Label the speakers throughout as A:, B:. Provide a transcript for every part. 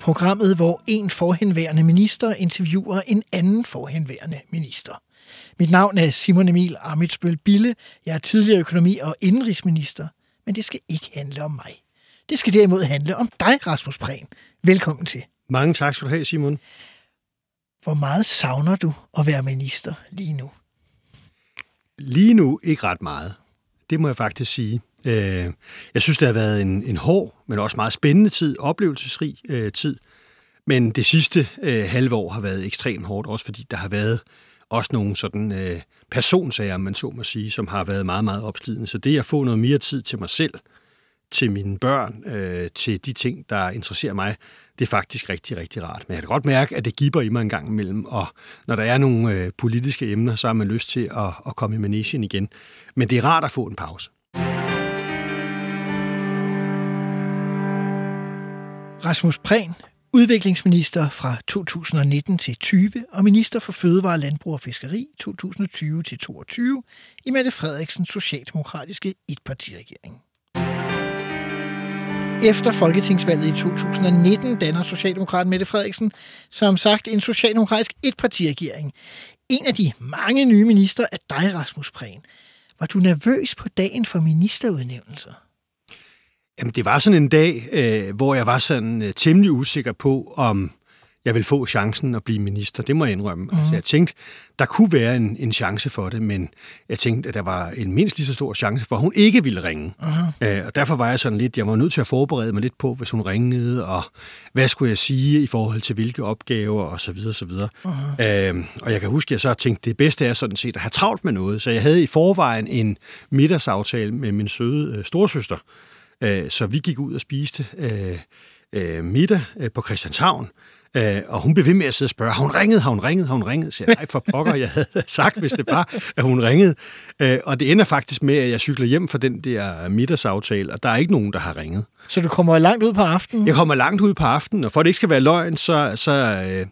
A: programmet, hvor en forhenværende minister interviewer en anden forhenværende minister. Mit navn er Simon Emil Amitsbøl Bille. Jeg er tidligere økonomi- og indrigsminister, men det skal ikke handle om mig. Det skal derimod handle om dig, Rasmus Prehn. Velkommen til.
B: Mange tak skal du have, Simon.
A: Hvor meget savner du at være minister lige nu?
B: Lige nu ikke ret meget. Det må jeg faktisk sige. Øh, jeg synes, det har været en, en hård, men også meget spændende tid, oplevelsesrig øh, tid. Men det sidste øh, halve år har været ekstremt hårdt, også fordi der har været også nogle sådan øh, personsager, man så må sige, som har været meget, meget opslidende. Så det at få noget mere tid til mig selv, til mine børn, øh, til de ting, der interesserer mig, det er faktisk rigtig, rigtig rart. Men jeg kan godt mærke, at det giver i mig en gang imellem, og når der er nogle øh, politiske emner, så har man lyst til at, at komme i manesien igen. Men det er rart at få en pause.
A: Rasmus Prehn, udviklingsminister fra 2019 til 20 og minister for Fødevare, Landbrug og Fiskeri 2020 til 22 i Mette Frederiksens socialdemokratiske etpartiregering. Efter folketingsvalget i 2019 danner Socialdemokraten Mette Frederiksen som sagt en socialdemokratisk etpartiregering. En af de mange nye minister er dig, Rasmus Prehn. Var du nervøs på dagen for ministerudnævnelser?
B: Jamen, det var sådan en dag, øh, hvor jeg var sådan øh, temmelig usikker på, om jeg vil få chancen at blive minister. Det må jeg indrømme. Mm. Altså, jeg tænkte, der kunne være en, en chance for det, men jeg tænkte, at der var en mindst lige så stor chance for, at hun ikke ville ringe. Uh-huh. Øh, og derfor var jeg sådan lidt, jeg var nødt til at forberede mig lidt på, hvis hun ringede, og hvad skulle jeg sige i forhold til hvilke opgaver, og så videre, så videre. Uh-huh. Øh, og jeg kan huske, at jeg så tænkte, det bedste er sådan set at have travlt med noget. Så jeg havde i forvejen en middagsaftale med min søde øh, storsøster, øh, så vi gik ud og spiste øh, øh, middag øh, på Christianshavn, Øh, og hun blev ved med at sidde og spørge, har hun ringet, har hun ringet, har hun ringet? Så jeg, nej, for pokker, jeg havde sagt, hvis det bare, at hun ringede. Øh, og det ender faktisk med, at jeg cykler hjem fra den der middagsaftale, og der er ikke nogen, der har ringet.
A: Så du kommer langt ud på aftenen?
B: Jeg kommer langt ud på aftenen, og for at det ikke skal være løgn, så, så øh,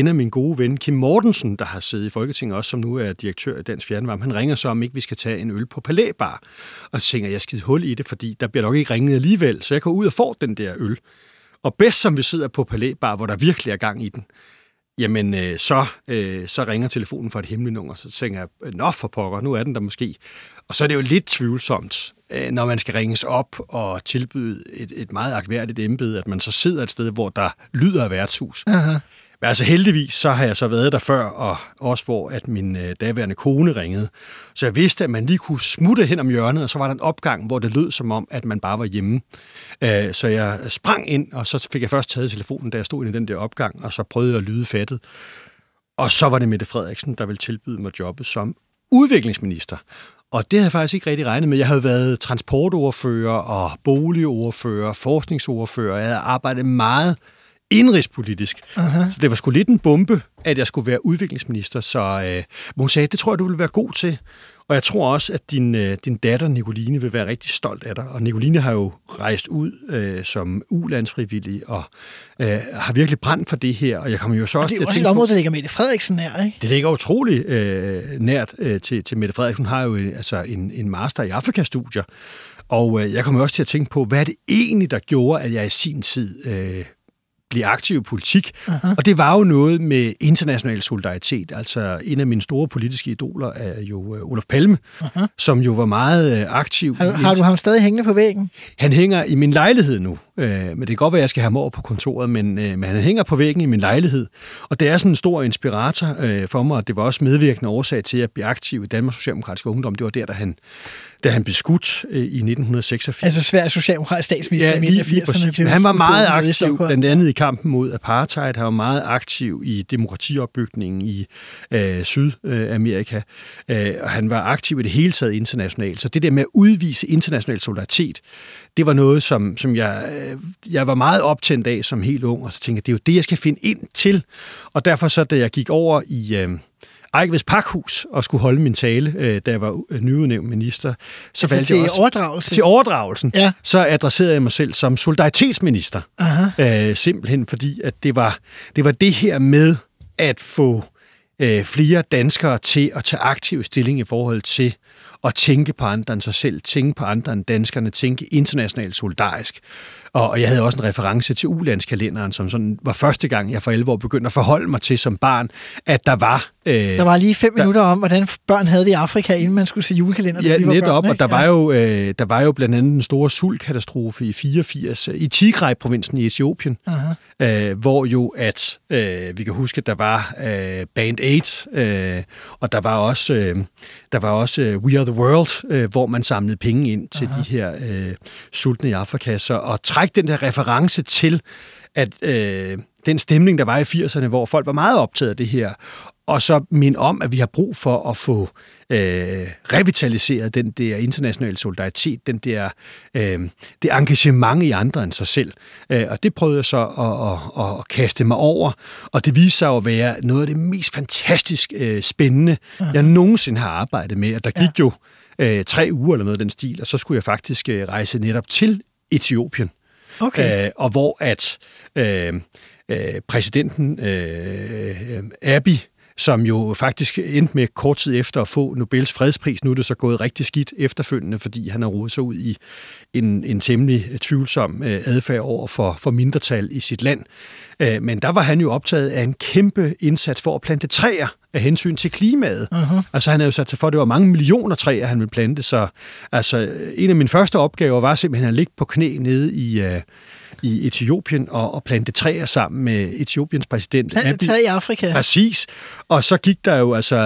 B: ender min gode ven Kim Mortensen, der har siddet i Folketinget også, som nu er direktør i Dansk Fjernvarme, han ringer så, om ikke vi skal tage en øl på Palæbar. Og så tænker jeg, jeg skide hul i det, fordi der bliver nok ikke ringet alligevel, så jeg går ud og får den der øl. Og bedst som vi sidder på Palæbar, hvor der virkelig er gang i den, jamen øh, så, øh, så ringer telefonen fra et hemmeligt nummer, så tænker jeg, nå for pokker, nu er den der måske. Og så er det jo lidt tvivlsomt, øh, når man skal ringes op og tilbyde et, et meget akværdigt embede, at man så sidder et sted, hvor der lyder af værtshus. Aha. Men altså heldigvis, så har jeg så været der før, og også hvor at min øh, daværende kone ringede. Så jeg vidste, at man lige kunne smutte hen om hjørnet, og så var der en opgang, hvor det lød som om, at man bare var hjemme. Øh, så jeg sprang ind, og så fik jeg først taget telefonen, da jeg stod inde i den der opgang, og så prøvede jeg at lyde fattet. Og så var det Mette Frederiksen, der ville tilbyde mig jobbet som udviklingsminister. Og det havde jeg faktisk ikke rigtig regnet med. Jeg havde været transportordfører og boligordfører, forskningsordfører. Jeg havde arbejdet meget indrigspolitisk. Uh-huh. Så det var sgu lidt en bombe, at jeg skulle være udviklingsminister. Så øh, hun sagde, det tror jeg, du vil være god til. Og jeg tror også, at din, øh, din datter Nicoline vil være rigtig stolt af dig. Og Nicoline har jo rejst ud øh, som ulandsfrivillig og øh, har virkelig brændt for det her. Og jeg kommer jo så
A: og
B: også
A: det er jo også et område, der ligger Mette Frederiksen nær, ikke?
B: Det ligger utrolig øh, nært øh, til, til Mette Frederiksen. Hun har jo altså en, en master i Afrikastudier. Og øh, jeg kommer også til at tænke på, hvad er det egentlig, der gjorde, at jeg i sin tid øh, blive aktiv i politik. Aha. Og det var jo noget med international solidaritet. Altså en af mine store politiske idoler er jo uh, Olof Palme, Aha. som jo var meget uh, aktiv.
A: Har, har du ham stadig hængende på væggen?
B: Han hænger i min lejlighed nu. Uh, men det kan godt være, at jeg skal have ham over på kontoret, men, uh, men han hænger på væggen i min lejlighed. Og det er sådan en stor inspirator uh, for mig, og det var også medvirkende årsag til at blive aktiv i Danmarks Socialdemokratiske Ungdom. Det var der, da han da han blev skudt øh, i 1986.
A: Altså Sveriges socialdemokratiske statsminister ja, i midten af 80'erne. blev
B: Han var meget aktiv, blandt andet i kampen mod apartheid. Han var meget aktiv i demokratiopbygningen i øh, Sydamerika. Øh, og han var aktiv i det hele taget internationalt. Så det der med at udvise international solidaritet, det var noget, som, som jeg, øh, jeg var meget optændt af som helt ung. Og så tænkte jeg, det er jo det, jeg skal finde ind til. Og derfor så, da jeg gik over i... Øh, Ejkvids Pakhus og skulle holde min tale, øh, da jeg var øh, nyudnævnt minister, så
A: Altså
B: valgte
A: til
B: jeg også
A: overdragelse.
B: til overdragelsen,
A: Ja.
B: så adresserede jeg mig selv som solidaritetsminister.
A: Aha.
B: Øh, simpelthen fordi, at det var, det var det her med at få øh, flere danskere til at tage aktiv stilling i forhold til at tænke på andre end sig selv, tænke på andre end danskerne, tænke internationalt solidarisk. Og, og jeg havde også en reference til ulandskalenderen, som sådan var første gang, jeg for alvor begyndte at forholde mig til som barn, at der var... Øh,
A: Der var lige fem minutter om, hvordan børn havde det i Afrika, inden man skulle se julekalender. da
B: Ja,
A: vi var
B: netop,
A: børn,
B: og der
A: ikke?
B: var, jo, øh, der var jo blandt andet en stor sultkatastrofe i 84 øh, i Tigray-provinsen i Etiopien,
A: Aha.
B: øh, hvor jo at, øh, vi kan huske, at der var øh, Band 8, øh, og der var også, øh, der var også øh, We Are The World, øh, hvor man samlede penge ind til Aha. de her øh, sultne i Afrika. Så at trække den der reference til, at øh, den stemning, der var i 80'erne, hvor folk var meget optaget af det her, og så minde om, at vi har brug for at få øh, revitaliseret den der internationale solidaritet, den der, øh, det engagement i andre end sig selv. Øh, og det prøvede jeg så at, at, at, at kaste mig over, og det viste sig at være noget af det mest fantastisk øh, spændende, jeg nogensinde har arbejdet med. Og der gik jo øh, tre uger eller noget af den stil, og så skulle jeg faktisk øh, rejse netop til Etiopien.
A: Okay.
B: Øh, og hvor at øh, øh, præsidenten øh, Abby Abiy, som jo faktisk endte med kort tid efter at få Nobels fredspris, nu er det så gået rigtig skidt efterfølgende, fordi han har rodet sig ud i en, en temmelig tvivlsom øh, adfærd over for, for mindretal i sit land. Øh, men der var han jo optaget af en kæmpe indsats for at plante træer af hensyn til klimaet. Uh-huh. Altså han havde jo sat sig for, at det var mange millioner træer, han ville plante, så altså, en af mine første opgaver var simpelthen at ligge på knæ nede i, uh, i Etiopien og, og plante træer sammen med Etiopiens præsident.
A: Er
B: Abiy.
A: taget i Afrika.
B: Præcis. Og så gik der jo altså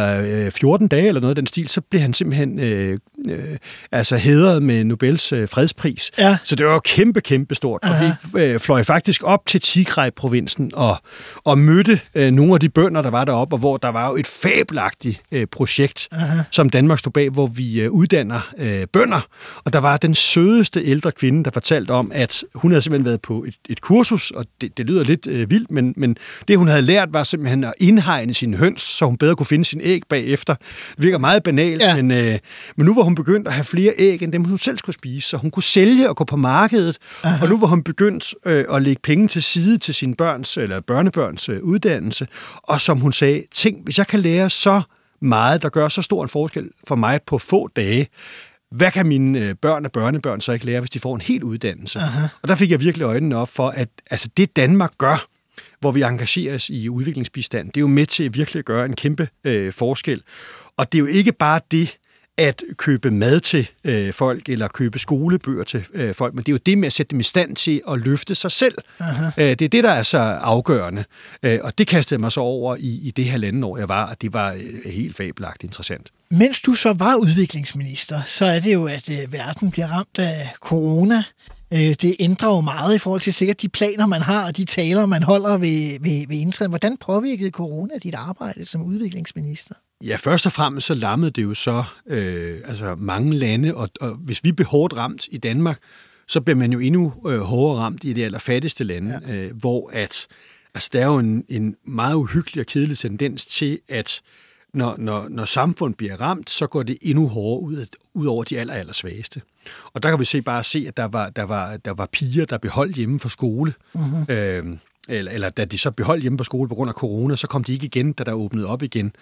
B: øh, 14 dage eller noget af den stil, så blev han simpelthen øh, øh, altså hedret med Nobels øh, fredspris.
A: Ja.
B: Så det var jo kæmpe, kæmpe stort. Og vi øh, fløj faktisk op til Tigray-provinsen og, og mødte øh, nogle af de bønder, der var deroppe, og hvor der var jo et fabelagtigt øh, projekt, Aha. som Danmark stod bag, hvor vi øh, uddanner øh, bønder. Og der var den sødeste ældre kvinde, der fortalte om, at hun havde simpelthen været på et, et kursus, og det, det lyder lidt øh, vildt, men, men det hun havde lært var simpelthen at indhegne sine høns, så hun bedre kunne finde sin æg bagefter. Det virker meget banalt,
A: ja.
B: men, øh, men nu var hun begyndt at have flere æg, end dem hun selv skulle spise, så hun kunne sælge og gå på markedet, Aha. og nu var hun begyndt øh, at lægge penge til side til sine børns eller børnebørns øh, uddannelse, og som hun sagde, tænk, hvis jeg kan lære så meget, der gør så stor en forskel for mig på få dage, hvad kan mine øh, børn og børnebørn så ikke lære, hvis de får en helt uddannelse? Aha. Og der fik jeg virkelig øjnene op for, at altså, det Danmark gør, hvor vi engagerer os i udviklingsbistand, det er jo med til at virkelig gøre en kæmpe øh, forskel. Og det er jo ikke bare det, at købe mad til øh, folk, eller købe skolebøger til øh, folk, men det er jo det med at sætte dem i stand til at løfte sig selv. Øh, det er det, der er så afgørende. Øh, og det kastede mig så over i, i det halvanden år, jeg var, og det var øh, helt fabelagt interessant.
A: Mens du så var udviklingsminister, så er det jo, at øh, verden bliver ramt af corona. Øh, det ændrer jo meget i forhold til sikkert de planer, man har, og de taler, man holder ved, ved, ved indtræden. Hvordan påvirkede corona dit arbejde som udviklingsminister?
B: Ja, først og fremmest så lammede det jo så øh, altså mange lande, og, og hvis vi blev hårdt ramt i Danmark, så bliver man jo endnu øh, hårdere ramt i de allerfattigste lande, ja. øh, hvor at, altså, der er jo en, en meget uhyggelig og kedelig tendens til, at når, når, når samfund bliver ramt, så går det endnu hårdere ud, ud over de aller, aller svageste. Og der kan vi se bare se, at der var, der var, der var piger, der blev holdt hjemme fra skole, mm-hmm. øh, eller, eller da de så beholdt hjemme på skole på grund af corona, så kom de ikke igen, da der åbnede op igen.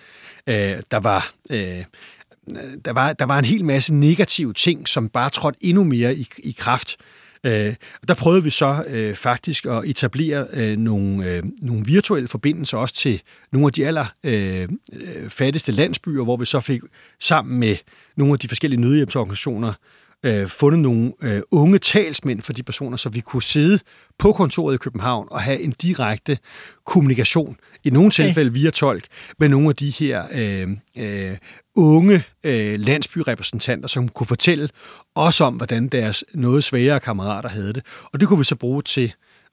B: Øh, der var... Øh, der var, der var en hel masse negative ting, som bare trådte endnu mere i, i kraft. Øh, der prøvede vi så øh, faktisk at etablere øh, nogle, øh, nogle virtuelle forbindelser også til nogle af de aller øh, øh fattigste landsbyer, hvor vi så fik sammen med nogle af de forskellige nødhjælpsorganisationer øh, fundet nogle øh, unge talsmænd for de personer, så vi kunne sidde på kontoret i København og have en direkte kommunikation, i nogle tilfælde via tolk, med nogle af de her øh, øh, unge øh, landsbyrepræsentanter, som kunne fortælle os om, hvordan deres noget svagere kammerater havde det. Og det kunne vi så bruge til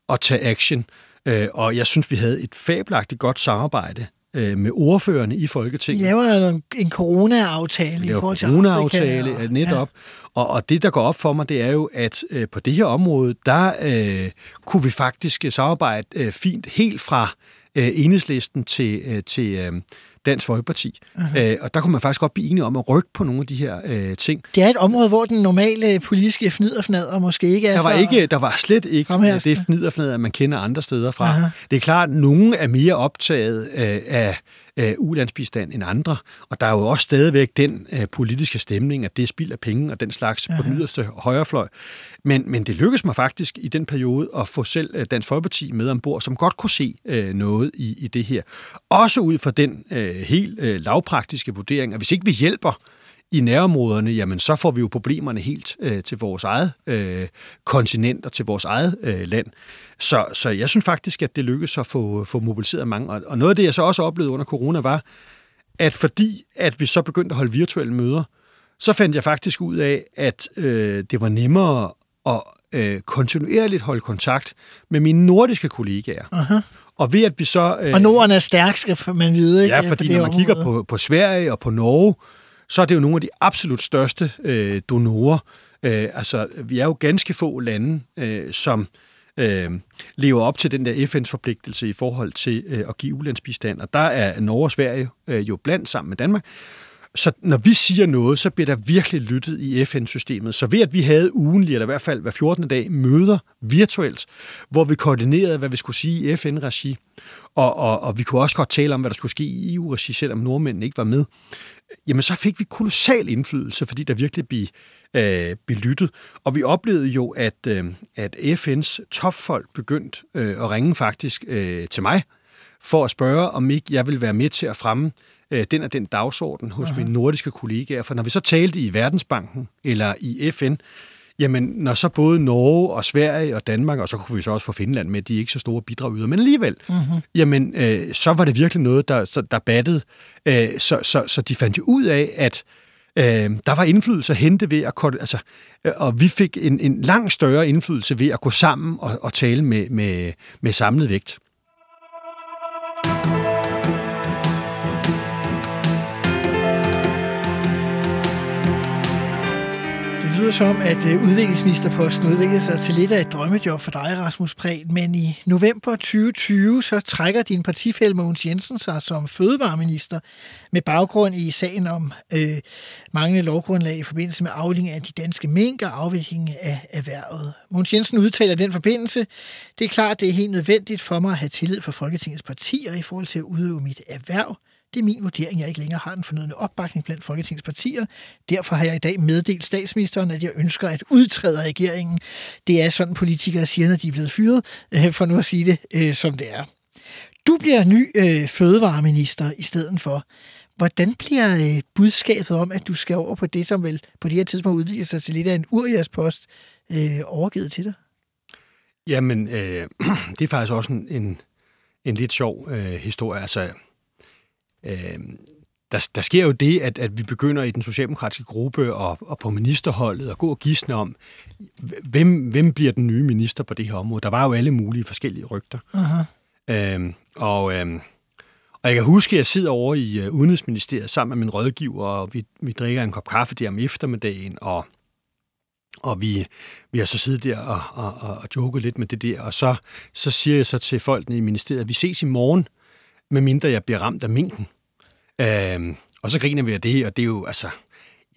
B: at tage action. Øh, og jeg synes, vi havde et fabelagtigt godt samarbejde øh, med ordførerne i Folketinget.
A: I laver en, en corona-aftale i forhold til
B: corona-aftale
A: Afrika.
B: og, netop. Ja. Og, og det, der går op for mig, det er jo, at øh, på det her område, der øh, kunne vi faktisk samarbejde øh, fint helt fra øh, enhedslisten til, øh, til øh, Dansk Folkeparti. Uh-huh. Øh, og der kunne man faktisk godt blive enige om at rykke på nogle af de her øh, ting.
A: Det er et område, hvor den normale politiske fniderfnader måske ikke er
B: Der var,
A: så...
B: ikke, der var slet ikke det fniderfnader, man kender andre steder fra.
A: Aha.
B: Det er klart, at nogle er mere optaget øh, af øh, ulandsbistand end andre, og der er jo også stadigvæk den øh, politiske stemning, at det er spild af penge og den slags på den yderste højrefløj. Men, men det lykkedes mig faktisk i den periode at få selv øh, Dansk Folkeparti med ombord, som godt kunne se øh, noget i, i det her. Også ud fra den øh, helt øh, lavpraktiske vurdering, at hvis ikke vi hjælper i nærområderne, jamen så får vi jo problemerne helt øh, til vores eget øh, kontinent og til vores eget øh, land. Så, så jeg synes faktisk, at det lykkedes at få, få mobiliseret mange. Og, og noget af det, jeg så også oplevede under corona, var, at fordi at vi så begyndte at holde virtuelle møder, så fandt jeg faktisk ud af, at øh, det var nemmere at øh, kontinuerligt holde kontakt med mine nordiske kollegaer.
A: Aha.
B: Og ved at vi så... Øh,
A: Og Norden er stærk, skal man vide. ikke,
B: Ja, fordi når man kigger på, på Sverige og på Norge, så er det jo nogle af de absolut største øh, donorer. Øh, altså, vi er jo ganske få lande, øh, som øh, lever op til den der FN's forpligtelse i forhold til øh, at give ulandsbistand. Og der er Norge og Sverige øh, jo blandt sammen med Danmark. Så når vi siger noget, så bliver der virkelig lyttet i FN-systemet. Så ved at vi havde ugenlige, eller i hvert fald hver 14. dag, møder virtuelt, hvor vi koordinerede, hvad vi skulle sige i FN-regi, og, og, og vi kunne også godt tale om, hvad der skulle ske i EU-regi, selvom nordmændene ikke var med, jamen så fik vi kolossal indflydelse, fordi der virkelig blev, øh, blev lyttet. Og vi oplevede jo, at, øh, at FN's topfolk begyndte øh, at ringe faktisk øh, til mig, for at spørge, om ikke jeg vil være med til at fremme øh, den og den dagsorden hos Aha. mine nordiske kollegaer. For når vi så talte i Verdensbanken eller i FN, jamen når så både Norge og Sverige og Danmark, og så kunne vi så også få Finland med, de er ikke så store bidrag yder, men alligevel, mm-hmm. jamen øh, så var det virkelig noget, der, der battede. Øh, så, så, så de fandt jo ud af, at øh, der var indflydelse at hente ved at altså, øh, og vi fik en, en langt større indflydelse ved at gå sammen og, og tale med, med, med samlet vægt.
A: Lyder som, at øh, udviklingsministerposten udviklede sig til lidt af et drømmejob for dig, Rasmus Prehn. Men i november 2020, så trækker din partifælle Mogens Jensen sig som fødevareminister med baggrund i sagen om øh, manglende lovgrundlag i forbindelse med afling af de danske mink og afvikling af erhvervet. Mogens Jensen udtaler den forbindelse, det er klart, det er helt nødvendigt for mig at have tillid for Folketingets partier i forhold til at udøve mit erhverv. Det er min vurdering, at jeg ikke længere har den fornødende opbakning blandt Folketingets partier. Derfor har jeg i dag meddelt statsministeren, at jeg ønsker at udtræde af regeringen. Det er sådan, politikere siger, når de er blevet fyret, øh, for nu at sige det, øh, som det er. Du bliver ny øh, fødevareminister i stedet for. Hvordan bliver øh, budskabet om, at du skal over på det, som vel på det her tidspunkt udvikler sig til lidt af en uriaspost, øh, overgivet til dig?
B: Jamen, øh, det er faktisk også en, en, en lidt sjov øh, historie. Altså, øh, der, der sker jo det, at, at vi begynder i den socialdemokratiske gruppe og, og på ministerholdet at gå og gisne om, hvem, hvem bliver den nye minister på det her område. Der var jo alle mulige forskellige rygter.
A: Aha.
B: Øhm, og, øhm, og jeg kan huske, at jeg sidder over i øh, Udenrigsministeriet sammen med min rådgiver, og vi, vi drikker en kop kaffe der om eftermiddagen, og, og vi, vi har så siddet der og, og, og, og joket lidt med det der, og så, så siger jeg så til folkene i ministeriet, at vi ses i morgen, medmindre jeg bliver ramt af minken. Øhm, og så griner vi af det, og det er jo, altså...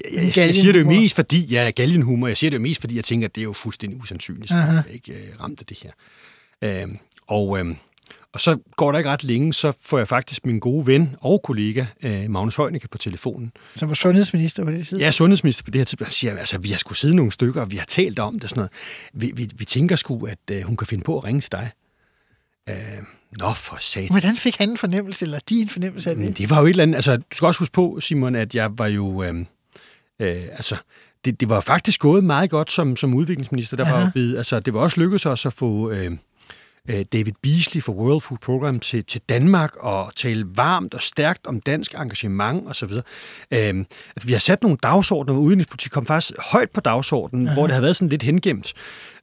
B: Jeg, jeg, jeg siger det jo mest fordi, ja, galgenhumor, jeg siger det jo mest fordi, jeg tænker, at det er jo fuldstændig usandsynligt, at jeg ikke øh, ramt af det her. Øhm, og, øhm, og så går der ikke ret længe, så får jeg faktisk min gode ven og kollega, øh, Magnus Heunicke, på telefonen.
A: Som var sundhedsminister på det tidspunkt.
B: Jeg er sundhedsminister på det her tidspunkt. Han siger, altså, vi har skulle sidde nogle stykker, og vi har talt om det og sådan noget. Vi, vi, vi tænker sgu, at øh, hun kan finde på at ringe til dig. Øh, nå, for sat.
A: Hvordan fik han en fornemmelse, eller de en fornemmelse af det?
B: det var jo et eller andet... Altså, du skal også huske på, Simon, at jeg var jo... Øh, øh, altså, det, det var faktisk gået meget godt som, som udviklingsminister. Der var, jo blevet, altså, det var også lykkedes os at få øh, David Beasley fra World Food Program til, til Danmark og tale varmt og stærkt om dansk engagement osv. Øh, altså, vi har sat nogle dagsordner, hvor udenrigspolitik kom faktisk højt på dagsordenen, hvor det havde været sådan lidt hengemt.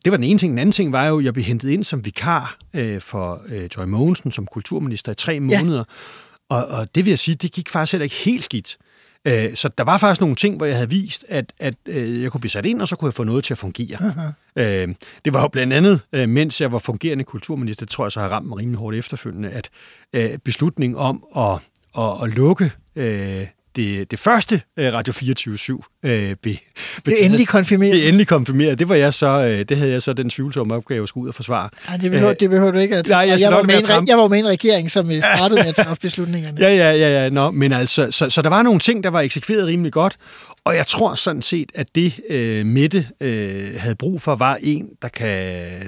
B: Det var den ene ting. Den anden ting var jo, at jeg blev hentet ind som vikar øh, for øh, Joy Mogensen som kulturminister i tre måneder. Og, og det vil jeg sige, det gik faktisk heller ikke helt skidt. Øh, Så der var faktisk nogle ting, hvor jeg havde vist, at, at øh, jeg kunne blive sat ind, og så kunne jeg få noget til at fungere. Øh, Det var jo blandt andet, øh, mens jeg var fungerende kulturminister, det tror jeg så har ramt mig rimelig hårdt efterfølgende, at øh, beslutningen om at, at, at lukke øh, det, det første øh, Radio 24-7 øh, blev,
A: Det er endelig konfirmeret.
B: det er endelig konfirmeret. Det var jeg så, øh, det havde jeg så den tvivlsomme opgave at skulle ud og forsvare.
A: Ej, det, behøver, det behøver du ikke at
B: Nej, jeg
A: jeg, var med en, re- jeg var med en regering, som øh, startede med at træffe beslutningerne.
B: Ja, ja, ja, ja. Nå, men altså, så, så der var nogle ting, der var eksekveret rimelig godt, og jeg tror sådan set, at det øh, Mette øh, havde brug for, var en, der kan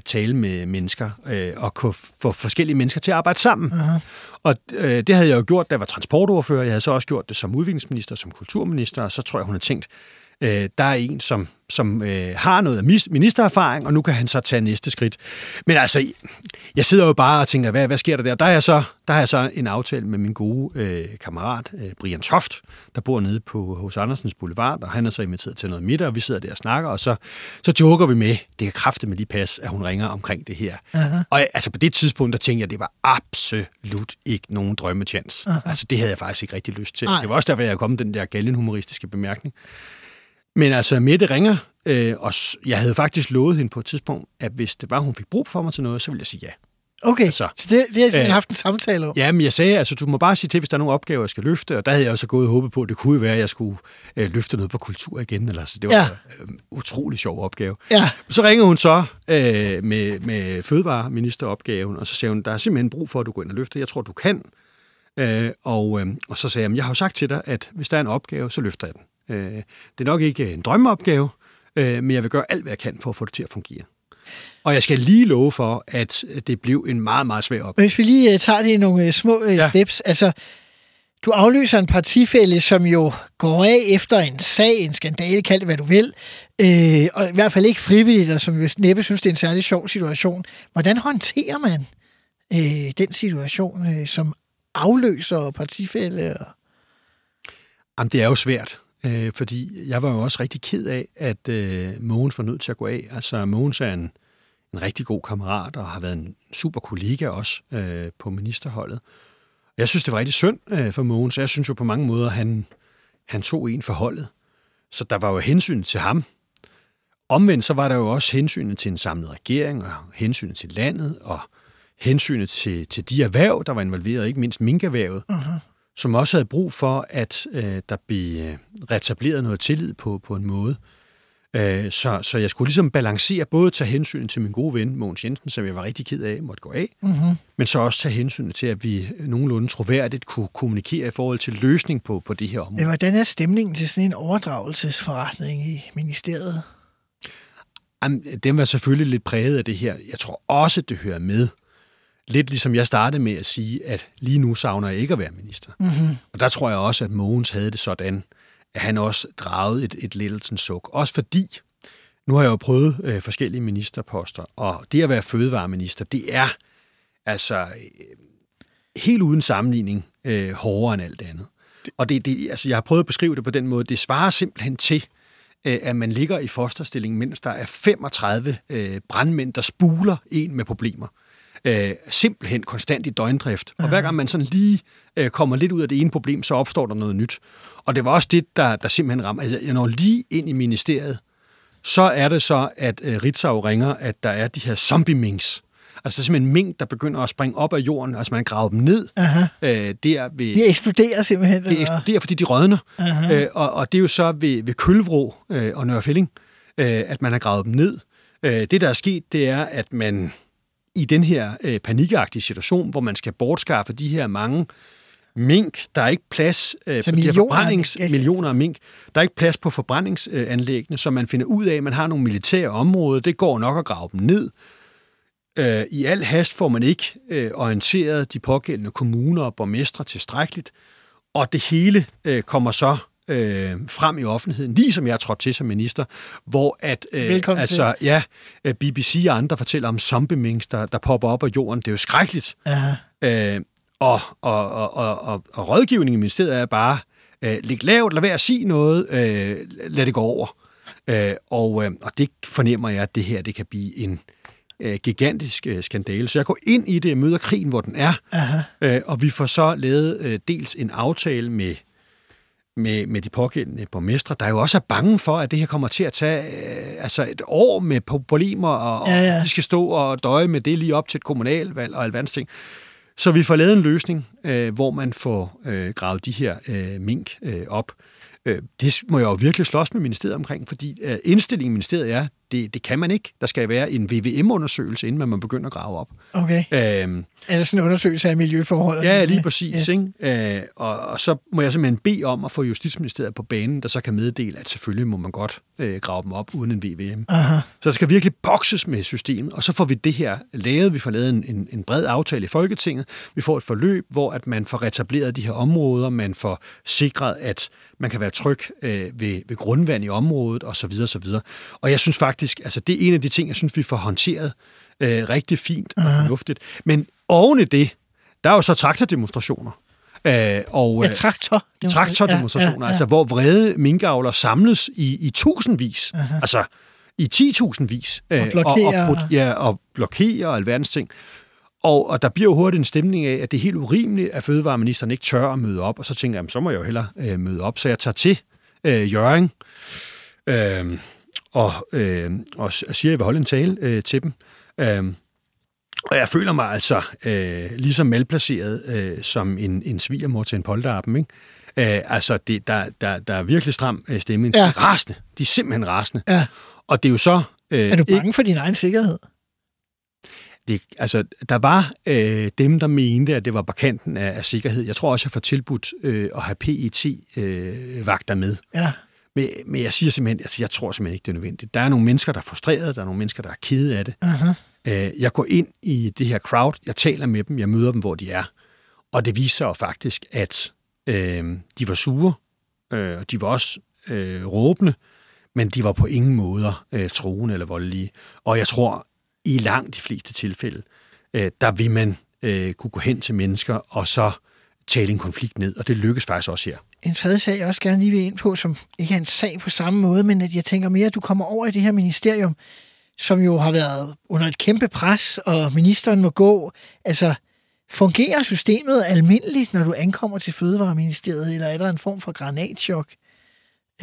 B: tale med mennesker øh, og kunne få forskellige mennesker til at arbejde sammen. Uh-huh. Og øh, det havde jeg jo gjort, da jeg var transportordfører. Jeg havde så også gjort det som udviklingsminister, som kulturminister, og så tror jeg, hun har tænkt, øh, der er en, som, som øh, har noget ministererfaring, og nu kan han så tage næste skridt. Men altså, jeg sidder jo bare og tænker, hvad, hvad sker der der? Der er, jeg så, der har jeg så en aftale med min gode øh, kammerat, øh, Brian Toft, der bor nede på hos Andersens Boulevard, og han er så inviteret til noget middag, og vi sidder der og snakker, og så, så joker vi med, det er kraftigt med lige pas, at hun ringer omkring det her. Uh-huh. Og altså på det tidspunkt, der tænkte jeg, at det var absolut ikke nogen drømmechance. Uh-huh. Altså det havde jeg faktisk ikke rigtig lyst til.
A: Nej.
B: Det var også derfor, jeg kom den der galgenhumoristiske bemærkning. Men altså, Mette ringer, øh, og jeg havde faktisk lovet hende på et tidspunkt, at hvis det var, hun fik brug for mig til noget, så ville jeg sige ja.
A: Okay,
B: Så.
A: så, det, det har jeg simpelthen
B: Øh,
A: haft en samtale om.
B: Ja, men jeg sagde, altså, du må bare sige til, hvis der er nogle opgaver, jeg skal løfte, og der havde jeg også gået og håbet på, at det kunne være, at jeg skulle øh, løfte noget på kultur igen, eller så det var
A: Ja.
B: en øh, utrolig sjov opgave.
A: Ja.
B: Så ringer hun så øh, med, med fødevareministeropgaven, og så siger hun, der er simpelthen brug for, at du går ind og løfter. Jeg tror, du kan. Øh, og, øh, og så sagde jeg, "Men jeg har jo sagt til dig, at hvis der er en opgave, så løfter jeg den. Øh, det er nok ikke en drømmeopgave, øh, men jeg vil gøre alt, hvad jeg kan for at få det til at fungere. Og jeg skal lige love for, at det blev en meget, meget svær opgave.
A: Hvis vi lige uh, tager det i nogle uh, små uh, ja. Steps. Altså, du afløser en partifælde, som jo går af efter en sag, en skandale, kald det hvad du vil, øh, og i hvert fald ikke frivilligt, og som jo næppe synes, det er en særlig sjov situation. Hvordan håndterer man øh, den situation øh, som afløser partifælde? Og...
B: Jamen, det er jo svært, øh, fordi jeg var jo også rigtig ked af, at øh, Mogens var nødt til at gå af. Altså, Mogens er en, en rigtig god kammerat og har været en super kollega også øh, på ministerholdet. Jeg synes, det var rigtig synd øh, for Mogens. Jeg synes jo på mange måder, han, han tog en for holdet. Så der var jo hensyn til ham. Omvendt så var der jo også hensynet til en samlet regering, og hensynet til landet, og hensynet til, til de erhverv, der var involveret, ikke mindst minkerhvervet, uh-huh som også havde brug for, at øh, der blev øh, reetableret noget tillid på, på en måde. Øh, så, så jeg skulle ligesom balancere både tage hensyn til min gode ven, Mogens Jensen, som jeg var rigtig ked af, måtte gå af,
A: Mm-hmm.
B: men så også tage hensyn til, at vi nogenlunde troværdigt kunne kommunikere i forhold til løsning på, på det her område.
A: Men hvordan er stemningen til sådan en overdragelsesforretning i ministeriet?
B: Jamen, den var selvfølgelig lidt præget af det her. Jeg tror også, det hører med. Lidt ligesom jeg startede med at sige, at lige nu savner jeg ikke at være minister.
A: Mm-hmm.
B: Og der tror jeg også, at Mogens havde det sådan, at han også dragede et, et lettelsens suk. Også fordi, nu har jeg jo prøvet øh, forskellige ministerposter, og det at være fødevareminister, det er altså øh, helt uden sammenligning øh, hårdere end alt andet. Og det, det, altså, jeg har prøvet at beskrive det på den måde, det svarer simpelthen til, øh, at man ligger i fosterstilling, mens der er 35 øh, brandmænd, der spuler en med problemer. Øh, simpelthen konstant i døgndrift. Og hver gang man sådan lige øh, kommer lidt ud af det ene problem, så opstår der noget nyt. Og det var også det, der, der simpelthen rammer. Altså, jeg når lige ind i ministeriet, så er det så, at øh, Ritzau ringer, at der er de her zombie-minks. Altså, simpelthen mink, der begynder at springe op af jorden. Altså, man graver dem ned.
A: Aha.
B: Øh, der ved,
A: De eksploderer simpelthen.
B: det
A: eller?
B: eksploderer, fordi de rådner.
A: Aha.
B: Øh, og, og det er jo så ved, ved Kølvrå øh, og Nørrefælling, øh, at man har gravet dem ned. Øh, det, der er sket, det er, at man i den her øh, panikagtige situation, hvor man skal bortskaffe de her mange mink, der er ikke plads øh,
A: Så
B: på
A: millioner
B: forbrændings,
A: ja.
B: millioner af mink, der er ikke plads på forbrændingsanlæggene, så man finder ud af, at man har nogle militære områder, det går nok at grave dem ned. Øh, I al hast får man ikke øh, orienteret de pågældende kommuner og borgmestre tilstrækkeligt, og det hele øh, kommer så øh, frem i offentligheden, lige som jeg er trådt til som minister, hvor at, øh,
A: Velkommen
B: altså, ja, øh, BBC og andre fortæller om zombie der, der popper op af jorden. Det er jo skrækkeligt.
A: Aha.
B: Øh, og, og, og, og, og, og rådgivningen i ministeriet er bare, øh, læg lavt, lad være at sige noget, øh, lad det gå over. Øh, og, øh, og det fornemmer jeg, at det her det kan blive en øh, gigantisk øh, skandale. Så jeg går ind i det møder krigen, hvor den er,
A: Aha.
B: øh, og vi får så lavet øh, dels en aftale med med, med de pågældende borgmestre, der jo også er bange for, at det her kommer til at tage øh, altså et år med problemer, og,
A: Ja, ja.
B: og de skal stå og døje med det lige op til et kommunalvalg og alverdens ting. Så vi får lavet en løsning, øh, hvor man får øh, gravet de her øh, mink øh, op. Øh, det må jeg jo virkelig slås med ministeriet omkring, fordi øh, indstillingen i ministeriet er, det, det kan man ikke. Der skal være en VVM-undersøgelse, inden man begynder at grave op.
A: Okay.
B: Øh,
A: Er det sådan en undersøgelse af miljøforhold?
B: Ja, lige præcis.
A: Yes.
B: Ikke? Øh, og, og så må jeg simpelthen bede om at få Justitsministeriet på banen, der så kan meddele, at selvfølgelig må man godt øh, grave dem op uden en VVM.
A: Aha.
B: Så der skal virkelig bokses med systemet, og så får vi det her lavet. Vi får lavet en, en, en bred aftale i Folketinget. Vi får et forløb, hvor at man får retableret de her områder, man får sikret, at man kan være tryg øh, ved, ved grundvand i området, osv. osv. Og jeg synes faktisk, altså det er en af de ting, jeg synes, vi får håndteret øh, rigtig fint og fornuftigt. Men oven i det, der er jo så traktordemonstrationer. Øh, og,
A: Ja,
B: øh,
A: traktor.
B: traktordemonstrationer,
A: Ja, ja, ja.
B: altså hvor vrede minkavler samles i, i tusindvis, uh-huh. altså i 10.000 vis. øh,
A: Og blokerer.
B: Og, og, ja, og blokerer og alverdens ting. Og, og der bliver jo hurtigt en stemning af, at det er helt urimeligt, at fødevareministeren ikke tør at møde op. Og så tænker jeg, jamen, så må jeg jo hellere øh, møde op. Så jeg tager til øh, Jørgen øh, og, øh, og siger, at jeg vil holde en tale øh, til dem. Øh, og jeg føler mig altså øh, ligesom malplaceret øh, som en, en svigermor til en polterappen, ikke? Øh, altså, det, der, der, der er virkelig stram øh, stemning.
A: Ja.
B: De er rasende. De er simpelthen rasende.
A: Ja.
B: Og det er jo så... Øh,
A: Er du
B: ikke-
A: bange for din egen sikkerhed?
B: det, altså, der var øh, dem, der mente, at det var på kanten af, af sikkerhed. Jeg tror også, jeg får tilbudt øh, at have PET-vagter med.
A: Ja.
B: Men, men jeg siger simpelthen, altså, jeg tror simpelthen ikke, det er nødvendigt. Der er nogle mennesker, der er frustrerede, der er nogle mennesker, der er kede af det. Øh, jeg går ind i det her crowd, jeg taler med dem, jeg møder dem, hvor de er. Og det viser faktisk, at øh, de var sure, øh, og de var også øh, råbende, men de var på ingen måder øh, troende eller voldelige. Og jeg tror, i langt de fleste tilfælde, øh, der vil man øh, kunne gå hen til mennesker og så tale en konflikt ned, og det lykkes faktisk også her.
A: En tredje sag, jeg også gerne lige vil ind på, som ikke er en sag på samme måde, men at jeg tænker mere, at du kommer over i det her ministerium, som jo har været under et kæmpe pres, og ministeren må gå. Altså, fungerer systemet almindeligt, når du ankommer til Fødevareministeriet, eller er der en form for granatchok?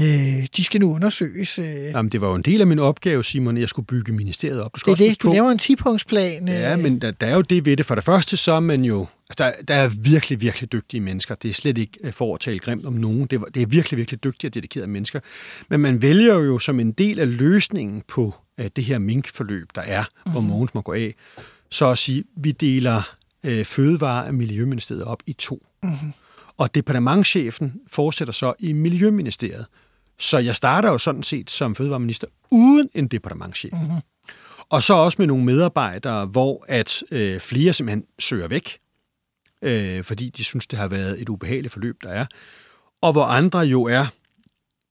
A: Øh, de skal nu undersøges. Øh, det
B: Jamen, det var jo en del af min opgave, Simon, at jeg skulle bygge ministeriet op. Du skal
A: er
B: også
A: det, du laver en 10-punktsplan. Øh,
B: Ja, men der, der er jo det ved det. For det første, så er man jo... Altså, der, der er virkelig, virkelig dygtige mennesker. Det er slet ikke øh, for at tale grimt om nogen. Det, det er virkelig, virkelig dygtige og dedikerede mennesker. Men man vælger jo som en del af løsningen på uh, det her minkforløb, der er, hvor Mogens må gå af, så at sige, vi deler uh, Fødevare- og Miljøministeriet op i to. Mm. Og departementchefen fortsætter så i Miljøministeriet. Så jeg starter jo sådan set som fødevareminister uden en departementchef. Mm. Og så også med nogle medarbejdere, hvor at øh, flere simpelthen søger væk, øh, fordi de synes, det har været et ubehageligt forløb, der er. Og hvor andre jo er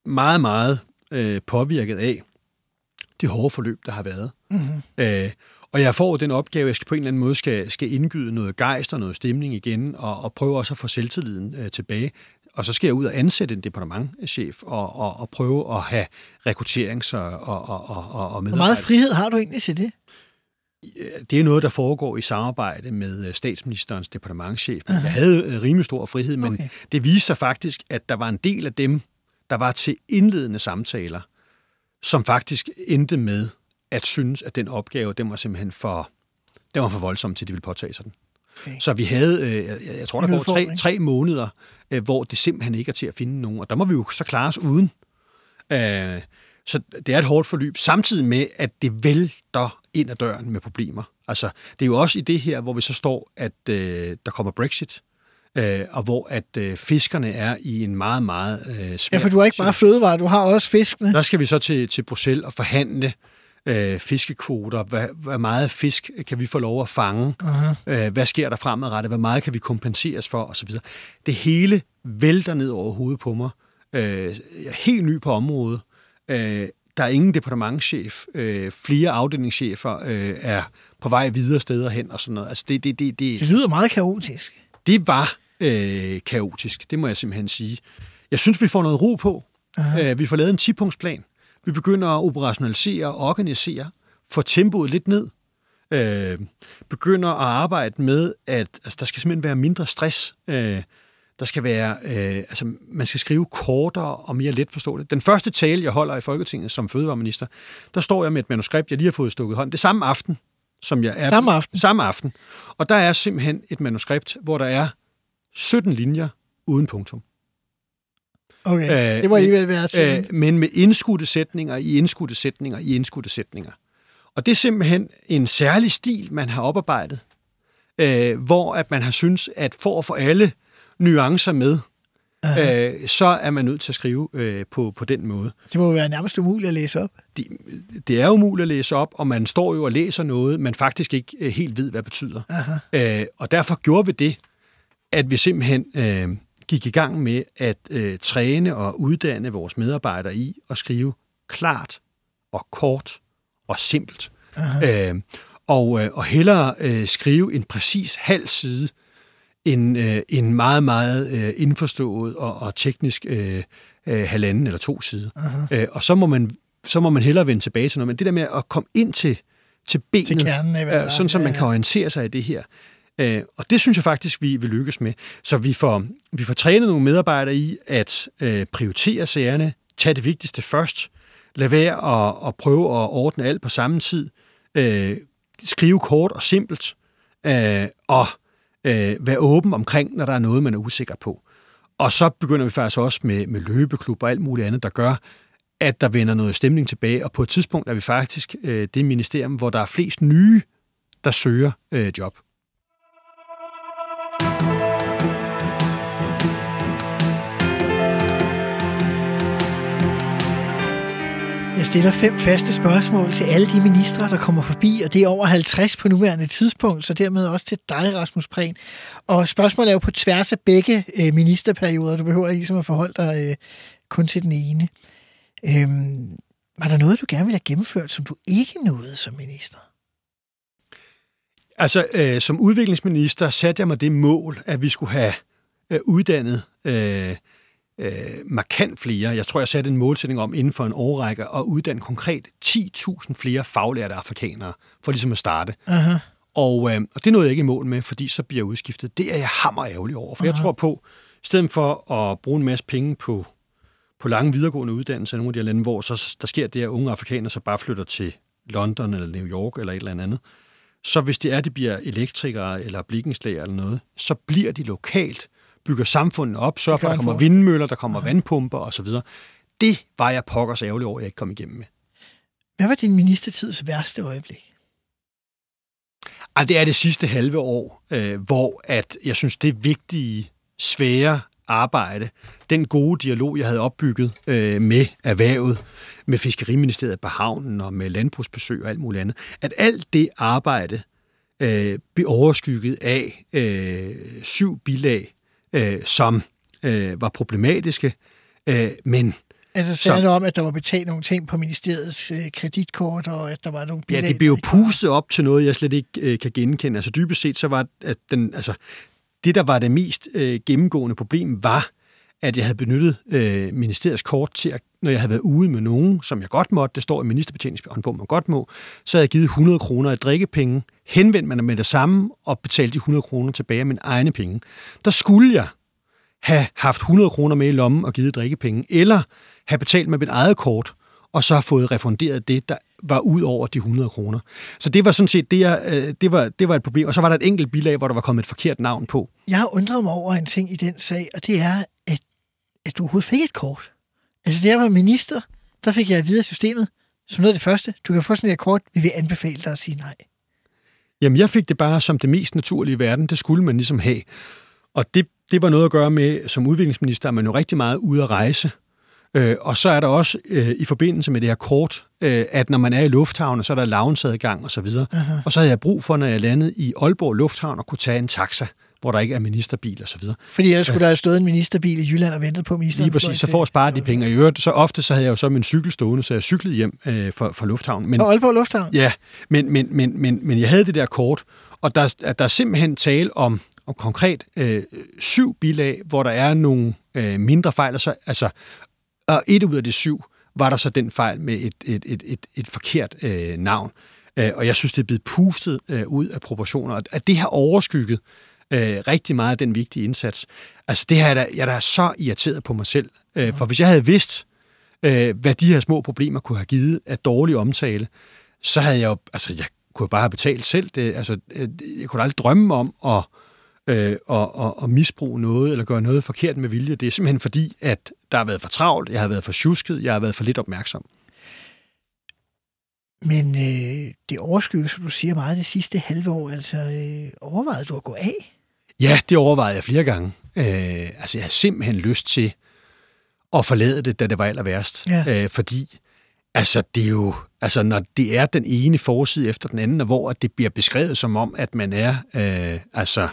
B: meget, meget øh, påvirket af det hårde forløb, der har været. Mm-hmm. Øh, og jeg får den opgave, at jeg skal på en eller anden måde skal, skal indgyde noget gejst og noget stemning igen, og, og prøve også at få selvtilliden øh, tilbage. Og så skal jeg ud og ansætte en departementchef og, og, og prøve at have rekrutterings- og, og, og, og, og
A: Hvor
B: medarbejder.
A: meget frihed har du egentlig til det?
B: Det er noget, der foregår i samarbejde med øh, statsministerens departementchef. Men jeg havde øh, rimelig stor frihed, men
A: Okay.
B: det viste sig faktisk, at der var en del af dem, der var til indledende samtaler, som faktisk endte med at synes, at den opgave, den var simpelthen for, den var for voldsom til, at de ville påtage sig den.
A: Okay.
B: Så vi havde, øh, jeg, tror, der går tre, tre måneder, øh, hvor det simpelthen ikke er til at finde nogen. Og der må vi jo så klare os uden. Øh, så det er et hårdt forløb, samtidig med, at det vælter ind ad døren med problemer. Altså, det er jo også i det her, hvor vi så står, at øh, der kommer Brexit, øh, og hvor at øh, fiskerne er i en meget, meget øh, svær
A: Ja, for du har ikke bare fødevare, du har også fiskene.
B: der skal vi så til, til Bruxelles og forhandle øh, fiskekvoter. Hvad, hvor meget fisk kan vi få lov at fange? Uh-huh. Øh, hvad sker der fremadrettet? Hvor meget kan vi kompenseres for? Og så videre. Det hele vælter ned over hovedet på mig. øh, jeg er helt ny på området. Øh, der er ingen departementschef. Øh, flere afdelingschefer øh, er på vej videre steder hen og sådan noget. Altså det, det, det, det,
A: Det lyder meget kaotisk.
B: det var øh, kaotisk, det må jeg simpelthen sige. Jeg synes, vi får noget ro på. Øh, vi får lavet en 10-punktsplan. Vi begynder at operationalisere og organisere, få tempoet lidt ned. Øh, begynder at arbejde med, at altså, der skal simpelthen være mindre stress. Øh, der skal være, øh, altså, man skal skrive kortere og mere let forståeligt. Den første tale, jeg holder i Folketinget som fødevareminister, der står jeg med et manuskript, jeg lige har fået stukket hånd. Det samme aften, som jeg er
A: Samme aften?
B: Samme aften. Og der er simpelthen et manuskript, hvor der er 17 linjer uden punktum.
A: Okay,
B: Øh,
A: det må alligevel være til.
B: Øh, men med indskudte sætninger i indskudte sætninger i indskudte sætninger. Og det er simpelthen en særlig stil, man har oparbejdet, øh, hvor at man har synes, at for at få alle nuancer med, øh, så er man nødt til at skrive øh, på, på den måde.
A: Det må være nærmest umuligt at læse op.
B: Det, det er umuligt at læse op, og man står jo og læser noget, man faktisk ikke øh, helt ved, hvad betyder. Øh, og derfor gjorde vi det, at vi simpelthen øh, gik i gang med at øh, træne og uddanne vores medarbejdere i at skrive klart og kort og simpelt. Øh, og, øh, og hellere øh, skrive en præcis halv side, end øh, en meget, meget øh, indforstået og, og teknisk øh, øh, halvanden eller to sider. Øh, og så må, man, så må man hellere vende tilbage til noget. Men det der med at komme ind til, til benet,
A: Til kernen er.
B: øh, sådan så
A: Ja,
B: man kan orientere sig i det her. Øh, og det synes jeg faktisk, vi vil lykkes med. Så vi får, vi får trænet nogle medarbejdere i at øh, prioritere sagerne, tage det vigtigste først, lad være at, at prøve at ordne alt på samme tid, øh, skrive kort og simpelt, øh, og øh, være åben omkring, når der er noget, man er usikker på. Og så begynder vi faktisk også med, med løbeklub og alt muligt andet, der gør, at der vender noget stemning tilbage. Og på et tidspunkt er vi faktisk øh, det ministerium, hvor der er flest nye, der søger øh, job.
A: Jeg stiller fem faste spørgsmål til alle de ministre, der kommer forbi, og det er over 50 på nuværende tidspunkt, så dermed også til dig, Rasmus Prehn. Og spørgsmålet er jo på tværs af begge øh, ministerperioder. Du behøver ikke ligesom at forholde dig øh, kun til den ene. Øhm, var der noget, du gerne ville have gennemført, som du ikke nåede som minister?
B: Altså, øh, som udviklingsminister satte jeg mig det mål, at vi skulle have øh, uddannet øh, øh, markant flere. Jeg tror, jeg satte en målsætning om inden for en årrække at uddanne konkret 10.000 flere faglærte afrikanere, for ligesom at starte.
A: Aha.
B: Og, øh, og det nåede jeg ikke i mål med, fordi så bliver jeg udskiftet. Det er jeg hammer ærgerlig over, for jeg tror på, i stedet for at bruge en masse penge på, på lange videregående uddannelser i nogle af de her lande, hvor så, der sker det, at unge afrikanere så bare flytter til London eller New York eller et eller andet, så hvis det er, at de bliver elektrikere eller blikkenslager eller noget, så bliver de lokalt, bygger samfundet op, sørger for, at der kommer vindmøller, der kommer vandpumper osv. Det var jeg pokkers ærgerlig over, at jeg ikke kom igennem med.
A: Hvad var din ministertids værste øjeblik?
B: Ej, det er det sidste halve år, øh, hvor at jeg synes, det vigtige, svære arbejde, den gode dialog, jeg havde opbygget øh, med erhvervet, med Fiskeriministeriet på havnen og med landbrugsbesøg og alt muligt andet, at alt det arbejde øh, blev overskygget af øh, syv bilag, øh, som øh, var problematiske, øh, men
A: Altså
B: Så-
A: sagde om, at der var betalt nogle ting på ministeriets øh, kreditkort, og at der var nogle
B: Ja,
A: bilag,
B: det blev jo pustet op til noget, jeg slet ikke øh, kan genkende. Altså dybest set, så var at den, altså, det, der var det mest øh, gennemgående problem, var, at jeg havde benyttet øh, ministeriets kort til, at, når jeg havde været ude med nogen, som jeg godt måtte, det står i ministerbetjeningshåndbog, man godt må, så havde jeg givet 100 kroner i drikkepenge, henvendt mig med det samme og betalt de 100 kroner tilbage af mine egne penge. Der skulle jeg have haft 100 kroner med i lommen og givet drikkepenge, eller have betalt med mit eget kort, og så have fået refunderet det, der var ud over de 100 kroner. Så det var sådan set det, jeg, øh, det, var, det var et problem. Og så var der et enkelt bilag, hvor der var kommet et forkert navn på.
A: Jeg har undret mig over en ting i den sag, og det er, at, at du overhovedet fik et kort. Altså, da jeg var minister, der fik jeg at vide af systemet, som noget af det første, du kan få sådan et kort, vi vil anbefale dig at sige nej.
B: Jamen, jeg fik det bare som det mest naturlige i verden. Det skulle man ligesom have. Og det, det var noget at gøre med, som udviklingsminister, er man jo rigtig meget ude at rejse. Øh, og så er der også øh, i forbindelse med det her kort, øh, at når man er i lufthavnen, så er der loungeadgang og så videre. Og så havde jeg brug for, når jeg landede i Aalborg Lufthavn, at kunne tage en taxa hvor der ikke er ministerbil og så videre.
A: Fordi ellers skulle der have stået en ministerbil i Jylland og ventet på ministeren.
B: Lige præcis, så at spare de penge. Og i øvrigt, så ofte så havde jeg jo så min cykel stående, så jeg cyklede hjem øh, fra, fra lufthavnen. Men,
A: Og Aalborg Lufthavn.
B: Ja, men, men, men, men, men jeg havde det der kort, og der, der er simpelthen tale om, om konkret øh, syv bilag, hvor der er nogle øh, mindre fejl, altså, altså, og et ud af de syv var der så den fejl med et, et, et, et, et forkert øh, navn. Øh, og jeg synes, det er blevet pustet øh, ud af proportioner, og at det har overskygget øh, rigtig meget af den vigtige indsats. Altså det her, er jeg er da så irriteret på mig selv, øh, for hvis jeg havde vidst, øh, hvad de her små problemer kunne have givet af dårlig omtale, så havde jeg jo, altså jeg kunne bare have betalt selv det. Altså, øh, jeg kunne aldrig drømme om at, øh, at, at, at misbruge noget, eller gøre noget forkert med vilje. Det er simpelthen fordi, at der har været for travlt, jeg har været for tjusket, jeg har været for lidt opmærksom.
A: Men øh, det overskygger, som du siger, meget det sidste halve år. Altså, øh, overvejede du at gå af?
B: Ja, det overvejede jeg flere gange. Øh, altså, jeg har simpelthen lyst til at forlade det, da det var aller værst.
A: Ja.
B: Øh, fordi, altså, det er jo, altså, når det er den ene forside efter den anden, og hvor det bliver beskrevet som om, at man er, øh, altså,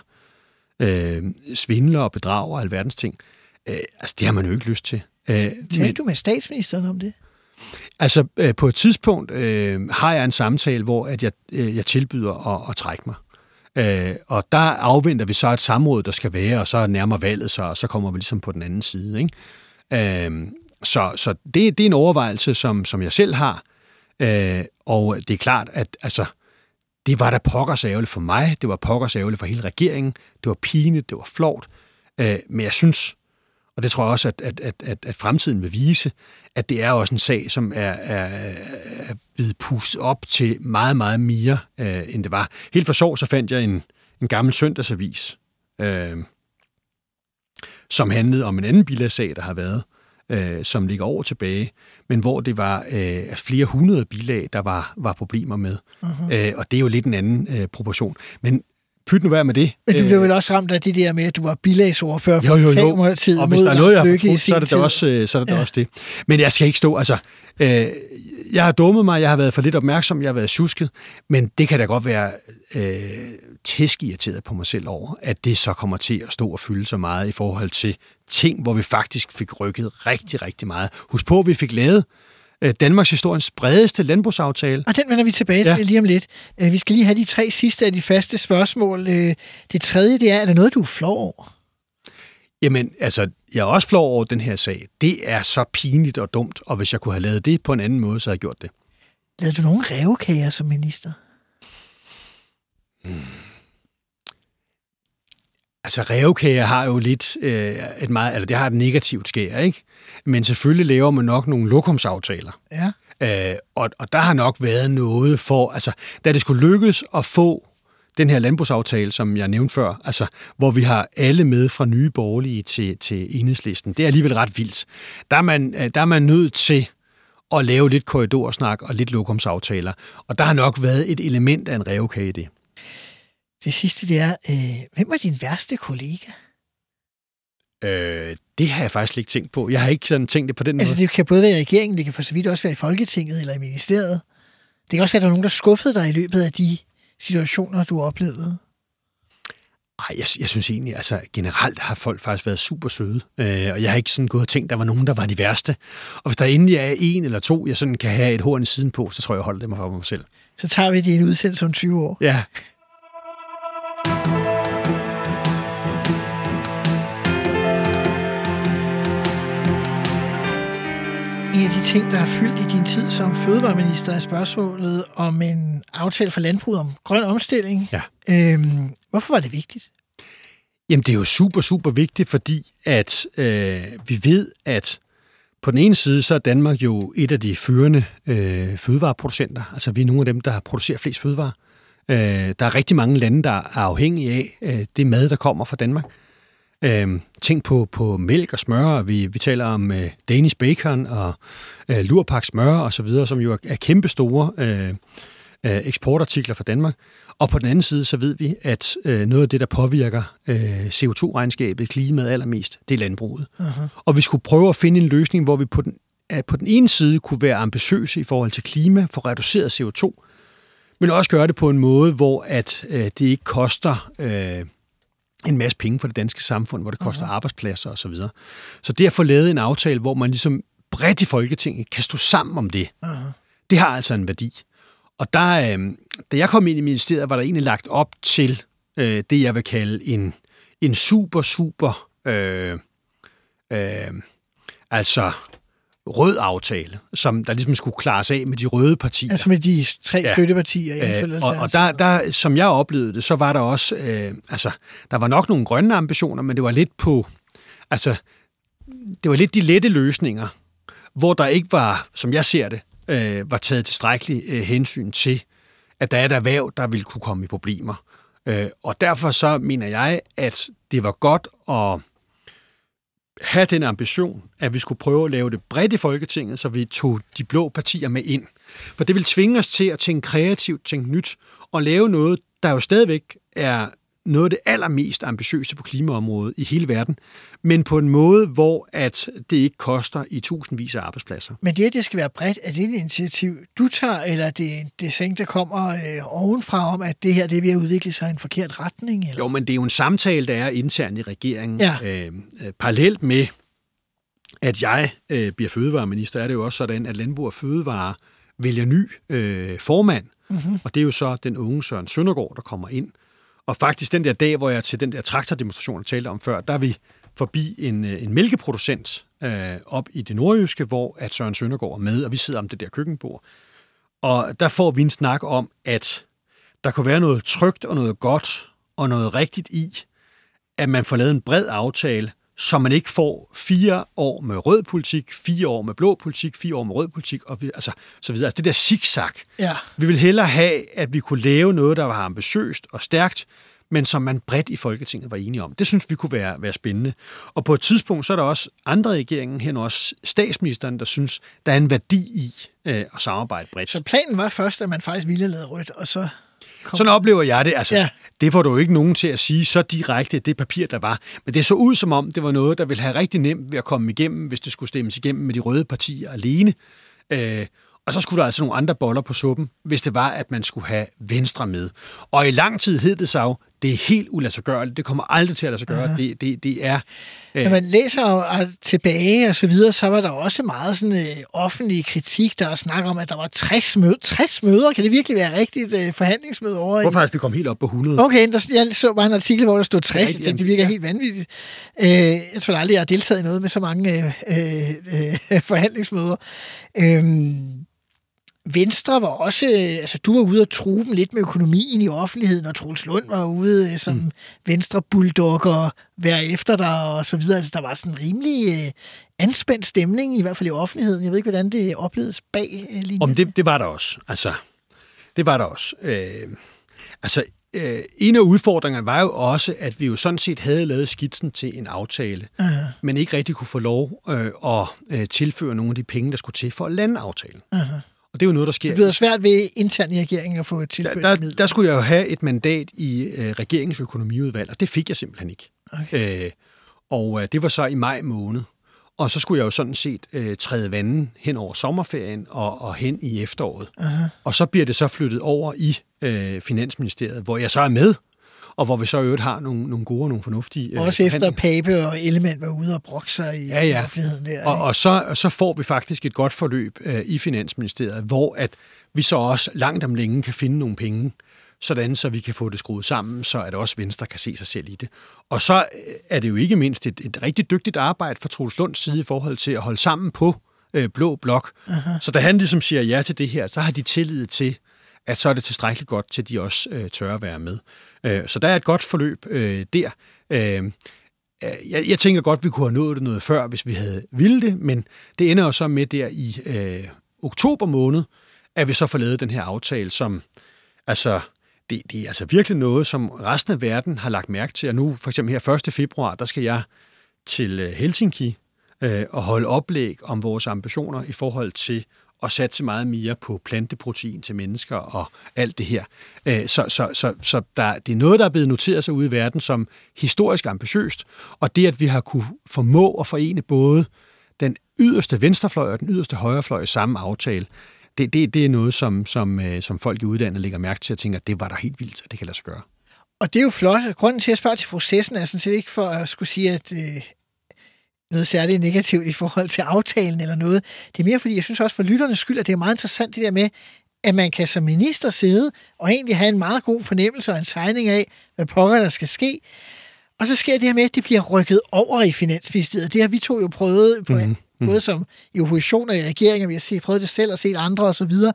B: øh, svindler og bedrager og alverdens ting, øh, altså, det har man jo ikke lyst til. Øh,
A: Talte du med statsministeren om det?
B: Altså, øh, på et tidspunkt øh, har jeg en samtale, hvor at jeg, øh, jeg tilbyder at, at trække mig. Øh, og der afventer vi så et samråd, der skal være, og så nærmer valget sig, og så kommer vi ligesom på den anden side. Ikke? Øh, så så det, det er en overvejelse, som, som jeg selv har. Øh, og det er klart, at altså, det var da pokkers ærgerligt for mig, det var pokkers ærgerligt for hele regeringen, det var pinligt, det var flot. Øh, men jeg synes, og det tror jeg også, at, at, at, at, at fremtiden vil vise, at det er også en sag, som er, er, er blevet pustet op til meget, meget mere, øh, end det var. Helt for så, så fandt jeg en, en gammel søndagsavis, øh, som handlede om en anden bilagssag, der har været, øh, som ligger over tilbage, men hvor det var øh, flere hundrede bilag, der var, var problemer med. Uh-huh. Øh, og det er jo lidt en anden øh, proportion. Men pyt nu være med det.
A: Men du blev vel også ramt af det der med, at du var bilagsordfører for
B: Øh. jo, jo, jo.
A: Socialdemokratiet
B: Og hvis der er noget, jeg har fortrudt, så er det da også, øh, så er det, ja. Også det. Men jeg skal ikke stå, altså... Øh, jeg har dummet mig, jeg har været for lidt opmærksom, jeg har været tjusket, men det kan da godt være øh, tæskirriteret på mig selv over, at det så kommer til at stå og fylde så meget i forhold til ting, hvor vi faktisk fik rykket rigtig, rigtig meget. Husk på, at vi fik lavet øh, Danmarks historiens bredeste landbrugsaftale.
A: Og den vender vi tilbage til
B: Ja.
A: lige om lidt. Øh, Vi skal lige have de tre sidste af de faste spørgsmål. Øh, Det tredje, det er, er der noget, du er flov over?
B: Jamen, altså, jeg er også flov over den her sag. Det er så pinligt og dumt, og hvis jeg kunne have lavet det på en anden måde, så havde jeg gjort det.
A: Lavede du nogle revkager som minister?
B: Altså, revkager har jo lidt øh, et meget, eller det har et negativt skær, ikke? Men selvfølgelig laver man nok nogle lokumsaftaler.
A: Ja.
B: Øh, og, og der har nok været noget for, altså, da det skulle lykkes at få den her landbrugsaftale, som jeg nævnte før, altså, hvor vi har alle med fra nye borgerlige til, til enhedslisten, det er alligevel ret vildt. Der er man, øh, der er man nødt til at lave lidt korridorsnak og lidt lokumsaftaler. Og der har nok været et element af en revkage i det.
A: Det sidste, det er, øh, hvem var din værste kollega?
B: Øh, det har jeg faktisk ikke tænkt på. Jeg har ikke sådan tænkt det på den måde.
A: Altså, det kan både være i regeringen, det kan for så vidt også være i Folketinget eller i ministeriet. Det kan også være, at der er nogen, der skuffede dig i løbet af de situationer, du oplevede.
B: Ej, jeg, jeg synes egentlig, altså generelt har folk faktisk været super søde. Øh, og jeg har ikke sådan gået og tænkt, der var nogen, der var de værste. Og hvis der endelig er en eller to, jeg sådan kan have et horn i siden på, så tror jeg, jeg holder dem for mig selv.
A: Så tager vi det i en udsendelse om 20 år.
B: Ja.
A: En af de ting, der har fyldt i din tid som fødevareminister, er spørgsmålet om en aftale for landbruget om grøn omstilling.
B: Ja.
A: Øhm, hvorfor var det vigtigt?
B: Jamen, det er jo super, super vigtigt, fordi at øh, vi ved, at på den ene side, så er Danmark jo et af de førende øh, fødevareproducenter. Altså, vi er nogle af dem, der producerer flest fødevarer. Øh, der er rigtig mange lande, der er afhængige af øh, det mad, der kommer fra Danmark. Øh, tænk på, på mælk og smør. Vi, vi taler om øh, Danish bacon og øh, lurpak smør og så videre, som jo er, er kæmpe store øh, øh, eksportartikler fra Danmark. Og på den anden side, så ved vi, at øh, noget af det, der påvirker øh, CO2-regnskabet, klimaet allermest, det er landbruget.
A: Aha.
B: Og vi skulle prøve at finde en løsning, hvor vi på den, at på den ene side kunne være ambitiøse i forhold til klima, få reduceret CO2, men også gøre det på en måde, hvor at øh, det ikke koster øh, en masse penge for det danske samfund, hvor det koster uh-huh. arbejdspladser osv. Så, videre. så det at få lavet en aftale, hvor man ligesom bredt i Folketinget kan stå sammen om det, uh-huh. det har altså en værdi. Og der, øh, da jeg kom ind i ministeriet, var der egentlig lagt op til øh, det, jeg vil kalde en, en super, super, øh, øh, altså rød aftale, som der ligesom skulle klares af med de røde partier.
A: Altså med de tre ja. støttepartier.
B: Øh, og, og der, der, som jeg oplevede det, så var der også, øh, altså, der var nok nogle grønne ambitioner, men det var lidt på, altså, det var lidt de lette løsninger, hvor der ikke var, som jeg ser det, øh, var taget tilstrækkelig øh, hensyn til, at der er et erhverv, der ville kunne komme i problemer. Øh, og derfor så mener jeg, at det var godt at have den ambition, at vi skulle prøve at lave det bredt i Folketinget, så vi tog de blå partier med ind. For det vil tvinge os til at tænke kreativt, tænke nyt, og lave noget, der jo stadigvæk er noget af det allermest ambitiøse på klimaområdet i hele verden, men på en måde, hvor at det ikke koster i tusindvis af arbejdspladser.
A: Men det, at det skal være bredt, er det et initiativ, du tager, eller det, det seng, der kommer øh, ovenfra om, at det her det er ved at udvikle sig i en forkert retning? Eller?
B: Jo, men det er jo en samtale, der er internt i regeringen. Ja. Øh, øh, parallelt med, at jeg øh, bliver fødevareminister, er det jo også sådan, at Landbrug og Fødevare vælger ny øh, formand, mm-hmm. og det er jo så den unge Søren Søndergaard, der kommer ind. Og faktisk den der dag, hvor jeg til den der traktordemonstration, jeg talte om før, der er vi forbi en, øh, en mælkeproducent øh, op i det nordjyske, hvor at Søren Søndergaard er med, og vi sidder om det der køkkenbord. Og der får vi en snak om, at der kunne være noget trygt og noget godt og noget rigtigt i, at man får lavet en bred aftale, så man ikke får fire år med rød politik, fire år med blå politik, fire år med rød politik, og vi, altså, så videre. Altså det der zigzag. Ja. Vi vil hellere have, at vi kunne lave noget, der var ambitiøst og stærkt, men som man bredt i Folketinget var enige om. Det synes vi kunne være, være spændende. Og på et tidspunkt, så er der også andre regeringen, hen også statsministeren, der synes, der er en værdi i øh, at samarbejde bredt.
A: Så planen var først, at man faktisk ville lade rødt, og så
B: Kom. Sådan oplever jeg det. Altså, ja. Det får du ikke nogen til at sige så direkte, det papir, der var. Men det så ud som om, det var noget, der ville have rigtig nemt ved at komme igennem, hvis det skulle stemmes igennem med de røde partier alene. Øh, og så skulle der altså nogle andre boller på suppen, hvis det var, at man skulle have Venstre med. Og i lang tid hed det sig jo, det er helt uladsiggørligt. Det kommer aldrig til at lade sig gøre. Det, det, det er...
A: Øh... Når man læser og tilbage og så videre, så var der også meget sådan øh, offentlig kritik, der snakker om, at der var 60, møder. 60 møder. Kan det virkelig være rigtigt øh, forhandlingsmøde over?
B: Hvorfor faktisk vi kom helt op på 100?
A: Okay, der, jeg så bare en artikel, hvor der stod 60. Jeg tænkte, det virker ja. helt vanvittigt. Øh, jeg tror aldrig, jeg har deltaget i noget med så mange øh, øh, øh forhandlingsmøder. Øh, Venstre var også, altså du var ude og true dem lidt med økonomien i offentligheden, og Troels Lund var ude øh, som mm. Venstre bulldogger hver efter dig og så videre. Altså der var sådan en rimelig uh, anspændt stemning, i hvert fald i offentligheden. Jeg ved ikke, hvordan det oplevedes bag uh,
B: Om det, det var der også. Altså, det var der også. Øh, altså, øh, en af udfordringerne var jo også, at vi jo sådan set havde lavet skitsen til en aftale, uh-huh. men ikke rigtig kunne få lov øh, at øh, tilføre nogle af de penge, der skulle til for at lande aftalen. Uh-huh. Og det er jo noget, der sker.
A: Det bliver svært ved internt i regeringen at få et tilfælde
B: der, der, der skulle jeg jo have et mandat i øh, regeringens økonomiudvalg, og det fik jeg simpelthen ikke. Okay. Øh, og øh, det var så i maj måned. Og så skulle jeg jo sådan set øh, træde vandet hen over sommerferien og, og hen i efteråret. Uh-huh. Og så bliver det så flyttet over i øh, Finansministeriet, hvor jeg så er med og hvor vi så i øvrigt har nogle, nogle gode og nogle fornuftige
A: øh, Også efter Pape og Element var ude og brokke sig i ja, ja. offentligheden der.
B: Og, og så, så får vi faktisk et godt forløb øh, i Finansministeriet, hvor at vi så også langt om længe kan finde nogle penge, sådan så vi kan få det skruet sammen, så at også Venstre kan se sig selv i det. Og så øh, er det jo ikke mindst et, et rigtig dygtigt arbejde fra Troels Lunds side i forhold til at holde sammen på øh, blå blok. Uh-huh. Så da han ligesom siger ja til det her, så har de tillid til, at så er det tilstrækkeligt godt til, at de også øh, tør at være med. Øh, så der er et godt forløb øh, der. Øh, øh, jeg, jeg tænker godt, vi kunne have nået det noget før, hvis vi havde ville det, men det ender jo så med der i øh, oktober måned, at vi så får lavet den her aftale, som altså det, det er altså virkelig noget, som resten af verden har lagt mærke til. Og nu, for eksempel her 1. februar, der skal jeg til øh, Helsinki øh, og holde oplæg om vores ambitioner i forhold til og satse meget mere på planteprotein til mennesker og alt det her. Så, så, så, så der, det er noget, der er blevet noteret sig ude i verden som historisk ambitiøst, og det, at vi har kunne formå at forene både den yderste venstrefløj og den yderste højrefløj i samme aftale, det, det, det er noget, som, som, øh, som folk i udlandet lægger mærke til og tænker, det var da helt vildt, at det kan lade sig gøre.
A: Og det er jo flot. Grunden til at spørger til processen er sådan set ikke for at skulle sige, at øh, noget særligt negativt i forhold til aftalen eller noget. Det er mere fordi, jeg synes også for lytternes skyld, at det er meget interessant det der med, at man kan som minister sidde og egentlig have en meget god fornemmelse og en tegning af, hvad pokker der skal ske. Og så sker det her med, at det bliver rykket over i Finansministeriet. Det har vi to jo prøvet, på, mm-hmm. både som i opposition og i regering, og vi har set, prøvet det selv og set andre osv. Og,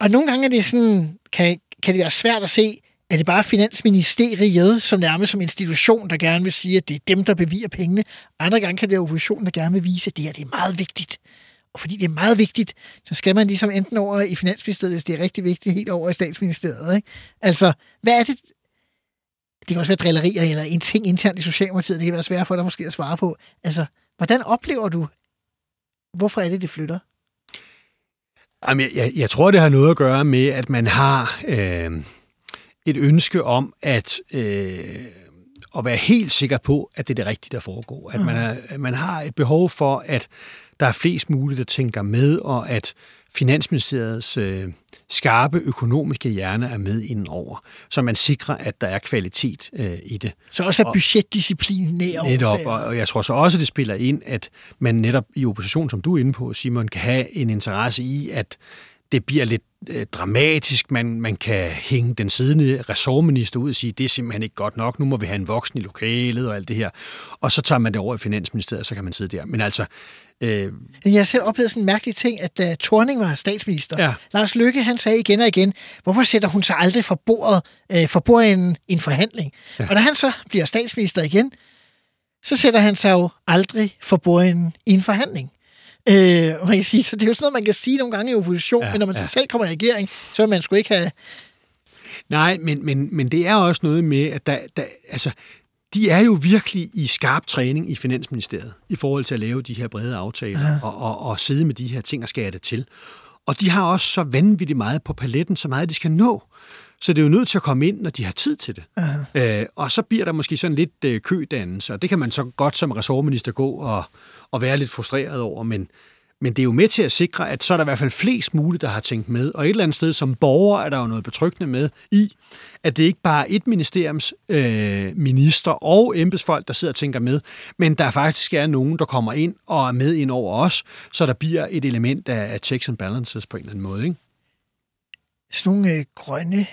A: og nogle gange er det sådan, kan, kan det være svært at se, er det bare Finansministeriet, som nærmest som institution, der gerne vil sige, at det er dem, der beviger pengene. Andre gange kan det være oppositionen, der gerne vil vise, at det her det er meget vigtigt. Og fordi det er meget vigtigt, så skal man ligesom enten over i Finansministeriet, hvis det er rigtig vigtigt, helt over i Statsministeriet. Ikke? Altså, hvad er det? Det kan også være drillerier eller en ting internt i Socialdemokratiet, det kan være svært for dig måske at svare på. Altså, hvordan oplever du, hvorfor er det, det flytter?
B: Jamen, jeg, jeg, jeg tror, det har noget at gøre med, at man har øh, et ønske om at, øh, at være helt sikker på, at det er det rigtige, der foregår. At man, er, at man har et behov for, at der er flest muligt, der tænker med, og at Finansministeriets øh, skarpe økonomiske hjerne er med indover, så man sikrer, at der er kvalitet øh, i det.
A: Så også er budgetdisciplin nær
B: Netop, og, og jeg tror så også, det spiller ind, at man netop i opposition, som du er inde på, Simon, kan have en interesse i, at det bliver lidt øh, dramatisk. Man, man kan hænge den siddende ressortminister ud og sige, det er simpelthen ikke godt nok, nu må vi have en voksen i lokalet og alt det her. Og så tager man det over i Finansministeriet, og så kan man sidde der. Men altså...
A: Øh... Jeg har selv oplevet sådan en mærkelig ting, at da Thorning var statsminister, ja. Lars Løkke, han sagde igen og igen, hvorfor sætter hun sig aldrig for bordet, øh, for bordet en, en forhandling? Ja. Og når han så bliver statsminister igen, så sætter han sig jo aldrig for bordet i en forhandling. Øh, man kan sige, så det er jo sådan noget, man kan sige nogle gange i opposition, ja, men når man ja. så selv kommer i regering, så vil man sgu ikke have...
B: Nej, men, men, men det er også noget med, at der, der, altså, de er jo virkelig i skarp træning i Finansministeriet i forhold til at lave de her brede aftaler ja. og, og, og sidde med de her ting og skære det til. Og de har også så vanvittigt meget på paletten, så meget de skal nå. Så det er jo nødt til at komme ind, når de har tid til det. Uh-huh. Øh, og så bliver der måske sådan lidt øh, kødannelse, og det kan man så godt som ressortminister gå og, og være lidt frustreret over, men, men det er jo med til at sikre, at så er der i hvert fald flest muligt, der har tænkt med. Og et eller andet sted som borger er der jo noget betryggende med i, at det ikke bare er et ministeriums øh, minister og embedsfolk, der sidder og tænker med, men der faktisk er nogen, der kommer ind og er med ind over os, så der bliver et element af, af checks and balances på en eller anden måde. Ikke?
A: Sådan nogle øh, grønne